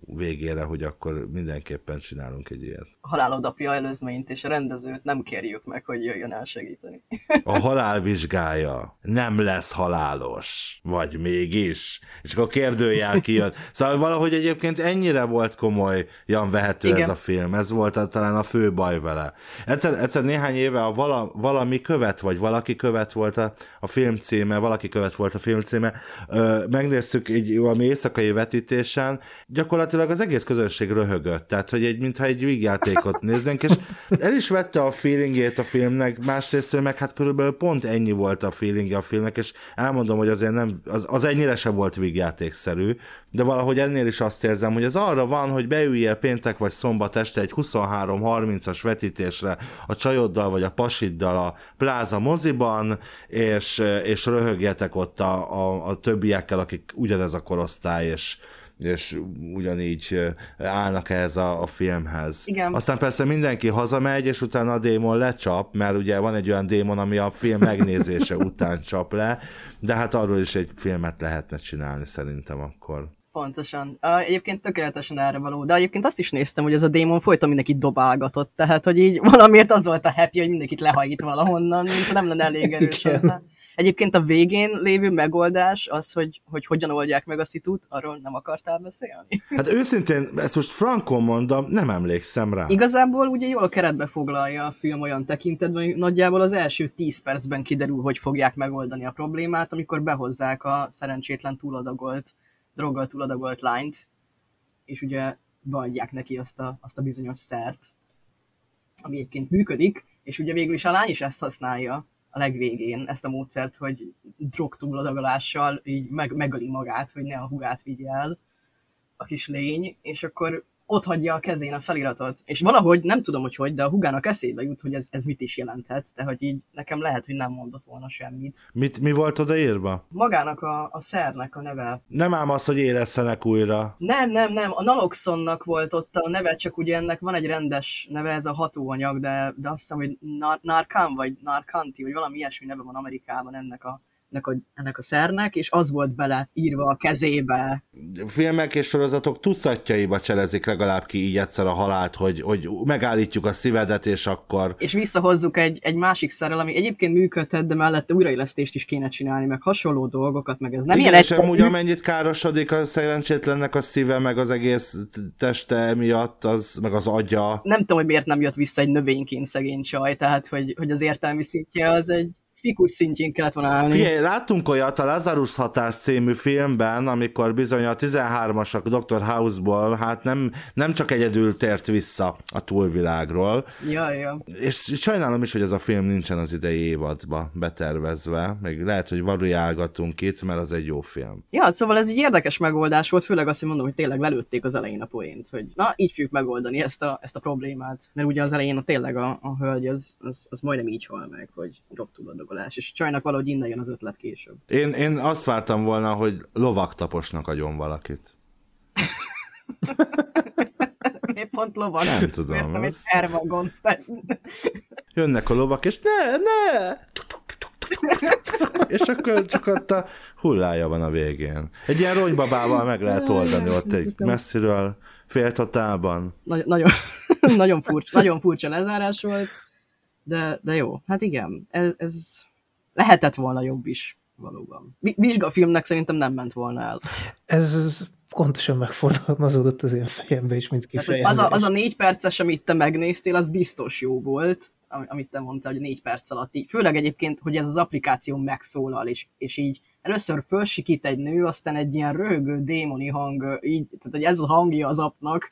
végére, hogy akkor mindenképpen csinálunk egy ilyet. A halálod apja előzményt, és a rendezőt nem kérjük meg, hogy jöjjön el segíteni. A halál vizsgája nem lesz halálos, vagy mégis. És akkor kérdőjel kijön. Szóval valahogy egyébként ennyire volt komolyan vehető Igen. ez a film. Ez volt talán a fő baj vele. Egyszer, egyszer néhány éve a vala, valami követ, vagy valaki követ volt a, a film címe, valaki követ volt a film címe. Ö, megnéztük egy valami éjszakai vetítésen. Gyakorlatilag gyakorlatilag az egész közönség röhögött, tehát hogy egy, mintha egy vígjátékot néznénk, és el is vette a feelingjét a filmnek, másrészt meg hát körülbelül pont ennyi volt a feelingje a filmnek, és elmondom, hogy azért nem, az, az ennyire se volt vígjátékszerű, de valahogy ennél is azt érzem, hogy ez arra van, hogy beüljél péntek vagy szombat este egy 23-30-as vetítésre a csajoddal vagy a pasiddal a pláza moziban, és, és röhögjetek ott a, a, a többiekkel, akik ugyanez a korosztály, és, és ugyanígy állnak ehhez a, a filmhez. Igen. Aztán persze mindenki hazamegy, és utána a démon lecsap, mert ugye van egy olyan démon, ami a film megnézése után csap le, de hát arról is egy filmet lehetne csinálni szerintem akkor. Pontosan. Egyébként tökéletesen erre való, de egyébként azt is néztem, hogy ez a démon folyton mindenkit dobálgatott, tehát hogy így valamiért az volt a happy, hogy mindenkit lehajít valahonnan, mint nem lenne elég erős hozzá. Egyébként a végén lévő megoldás az, hogy, hogy hogyan oldják meg a szitut, arról nem akartál beszélni? Hát őszintén, ezt most frankon mondom, nem emlékszem rá. Igazából ugye jól keretbe foglalja a film olyan tekintetben, hogy nagyjából az első 10 percben kiderül, hogy fogják megoldani a problémát, amikor behozzák a szerencsétlen túladagolt, droggal túladagolt lányt, és ugye beadják neki azt a, azt a bizonyos szert, ami egyébként működik, és ugye végül is a lány is ezt használja, a legvégén ezt a módszert, hogy drog túladagolással így meg, megöli magát, hogy ne a hugát vigye el a kis lény, és akkor ott hagyja a kezén a feliratot. És valahogy, nem tudom, hogy hogy, de a hugának eszébe jut, hogy ez, ez mit is jelenthet, de hogy így nekem lehet, hogy nem mondott volna semmit. Mit, mi volt odaírva? Magának a, a szernek a neve. Nem ám az, hogy érezzenek újra. Nem, nem, nem, a naloxonnak volt ott a neve, csak ugye ennek van egy rendes neve, ez a hatóanyag, de, de azt hiszem, hogy nar- Narcan, vagy Narcanti, vagy valami ilyesmi neve van Amerikában ennek a ennek a, ennek a szernek, és az volt bele írva a kezébe. Filmek és sorozatok tucatjaiba cselezik legalább ki így egyszer a halált, hogy, hogy megállítjuk a szívedet, és akkor... És visszahozzuk egy, egy másik szerrel, ami egyébként működhet, de mellette újraélesztést is kéne csinálni, meg hasonló dolgokat, meg ez nem Igen, ilyen és amúgy amennyit károsodik a szerencsétlennek a szíve, meg az egész teste miatt, az, meg az agya. Nem tudom, hogy miért nem jött vissza egy növényként szegény csaj, tehát hogy, hogy az értelmi szintje az egy fikus szintjén kellett volna állni. Figyelj, láttunk olyat a Lazarus hatás című filmben, amikor bizony a 13-asak Dr. House-ból, hát nem, nem csak egyedül tért vissza a túlvilágról. Ja, ja. És sajnálom is, hogy ez a film nincsen az idei évadba betervezve. Még lehet, hogy variálgatunk itt, mert az egy jó film. Ja, szóval ez egy érdekes megoldás volt, főleg azt, hogy mondom, hogy tényleg lelőtték az elején a poént, hogy na, így fogjuk megoldani ezt a, ezt a problémát. Mert ugye az elején a tényleg a, a hölgy, az, az, az majdnem így hal meg, hogy drogtúladagolás, és csajnak valahogy innen jön az ötlet később. Én, én azt vártam volna, hogy lovaktaposnak agyon valakit. Miért pont lovak? Nem tudom, Értem, az- egy ervagon. Jönnek a lovak, és ne, ne! És akkor csak ott a hullája van a végén. Egy ilyen ronybabával meg lehet oldani ott egy messziről, féltotálban. Nagy, nagyon, nagyon, furcsa, nagyon furcsa lezárás volt, de, de jó, hát igen, ez, ez lehetett volna jobb is, valóban. Vi- Vizsgafilmnek szerintem nem ment volna el. Ez, pontosan megfordulmazódott az én fejembe is, mint Tehát, kifejezés. az, a, az a négy perces, amit te megnéztél, az biztos jó volt, ami- amit te mondtál, hogy négy perc alatt így. Főleg egyébként, hogy ez az applikáció megszólal, és, és így először fölsikít egy nő, aztán egy ilyen röhögő démoni hang, így, tehát hogy ez a hangja az apnak.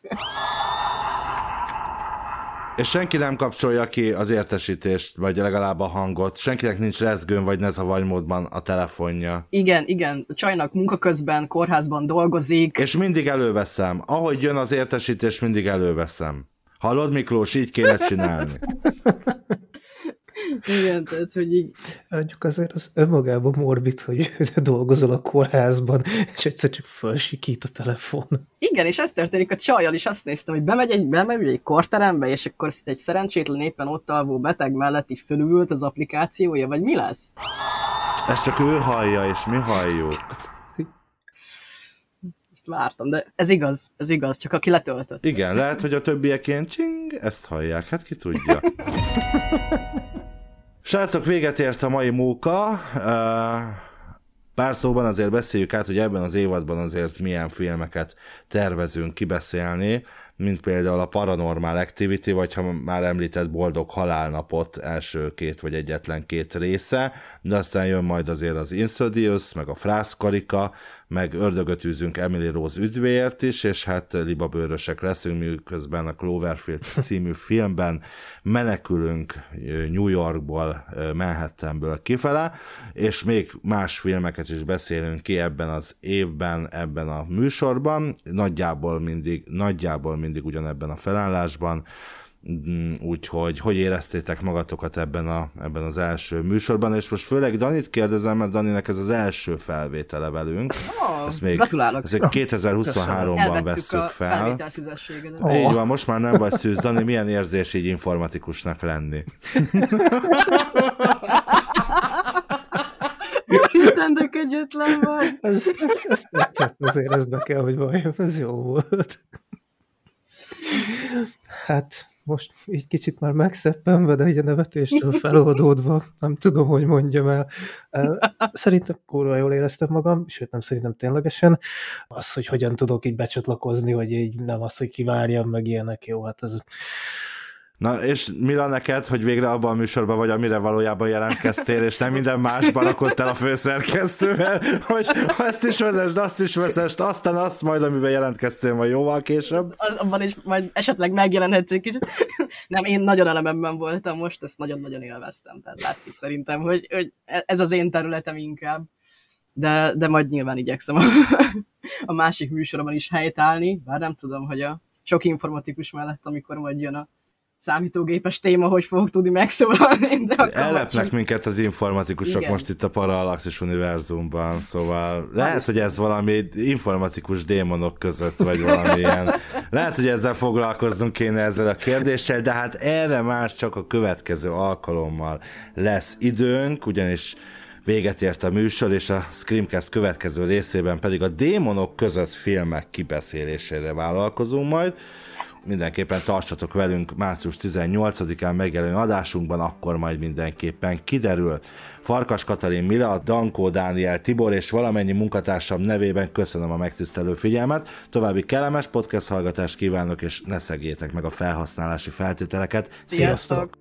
És senki nem kapcsolja ki az értesítést, vagy legalább a hangot. Senkinek nincs rezgőn, vagy ne zavarjmódban a telefonja. Igen, igen, a csajnak munka közben, kórházban dolgozik, És mindig előveszem. Ahogy jön az értesítés, mindig előveszem. Hallod, Miklós, így kéne csinálni. igen, tehát, hogy így, Mondjuk azért az önmagában morbid, hogy dolgozol a kórházban, és egyszer csak fölsikít a telefon. Igen, és ez történik a csajjal is, azt néztem, hogy bemegy egy, bemegy egy korterembe, és akkor egy szerencsétlen éppen ott alvó beteg mellett így fölült az applikációja, vagy mi lesz? Ezt csak ő hallja, és mi halljuk. Ezt vártam, de ez igaz, ez igaz, csak aki letöltött. Igen, lehet, hogy a többiek ilyen csing, ezt hallják, hát ki tudja. Srácok, véget ért a mai móka. Pár szóban azért beszéljük át, hogy ebben az évadban azért milyen filmeket tervezünk kibeszélni, mint például a Paranormal Activity, vagy ha már említett Boldog Halálnapot első két vagy egyetlen két része, de aztán jön majd azért az Insidious, meg a Frászkarika, meg ördögöt űzünk Emily Rose üdvéért is, és hát libabőrösek leszünk, miközben a Cloverfield című filmben menekülünk New Yorkból, Manhattanből kifele, és még más filmeket is beszélünk ki ebben az évben, ebben a műsorban, nagyjából mindig, nagyjából mindig ugyanebben a felállásban, Mm, úgyhogy hogy éreztétek magatokat ebben, a, ebben az első műsorban, és most főleg Danit kérdezem, mert Daninek ez az első felvétele velünk. Oh, ezt még, gratulálok. Ezt 2023-ban vesszük a fel. Oh. Így van, most már nem vagy szűz. Dani, milyen érzés így informatikusnak lenni? Isten, de kegyetlen vagy. Ez, ez, ez tetszett, azért ez be kell, hogy valljam, ez jó volt. Hát, most egy kicsit már megszeppenve, de így a nevetéstől feloldódva, nem tudom, hogy mondjam el. Szerintem kurva jól éreztem magam, sőt nem szerintem ténylegesen. Az, hogy hogyan tudok így becsatlakozni, hogy így nem az, hogy kivárjam, meg ilyenek, jó, hát ez Na, és mi a neked, hogy végre abban a műsorban vagy, amire valójában jelentkeztél, és nem minden másban rakodtál a főszerkesztővel, hogy ezt is vezest, azt is vezest, aztán azt majd, amiben jelentkeztél majd jóval később. Az, az, abban is majd esetleg megjelenhetsz egy kicsit. Nem, én nagyon elememben voltam most, ezt nagyon-nagyon élveztem, tehát látszik szerintem, hogy, hogy ez az én területem inkább. De, de majd nyilván igyekszem a, a másik műsorban is helytállni, bár nem tudom, hogy a sok informatikus mellett, amikor majd jön a számítógépes téma, hogy fogok tudni megszólalni. De Ellepnek minket az informatikusok Igen. most itt a Parallaxis univerzumban, szóval lehet, hogy ez valami informatikus démonok között, vagy valamilyen. Lehet, hogy ezzel foglalkoznunk kéne ezzel a kérdéssel, de hát erre már csak a következő alkalommal lesz időnk, ugyanis véget ért a műsor, és a Screamcast következő részében pedig a démonok között filmek kibeszélésére vállalkozunk majd. Mindenképpen tartsatok velünk március 18-án megjelenő adásunkban, akkor majd mindenképpen kiderül. Farkas Katalin Mila, Dankó Dániel Tibor és valamennyi munkatársam nevében köszönöm a megtisztelő figyelmet. További kellemes podcast hallgatást kívánok, és ne szegjétek meg a felhasználási feltételeket. Sziasztok! Sziasztok!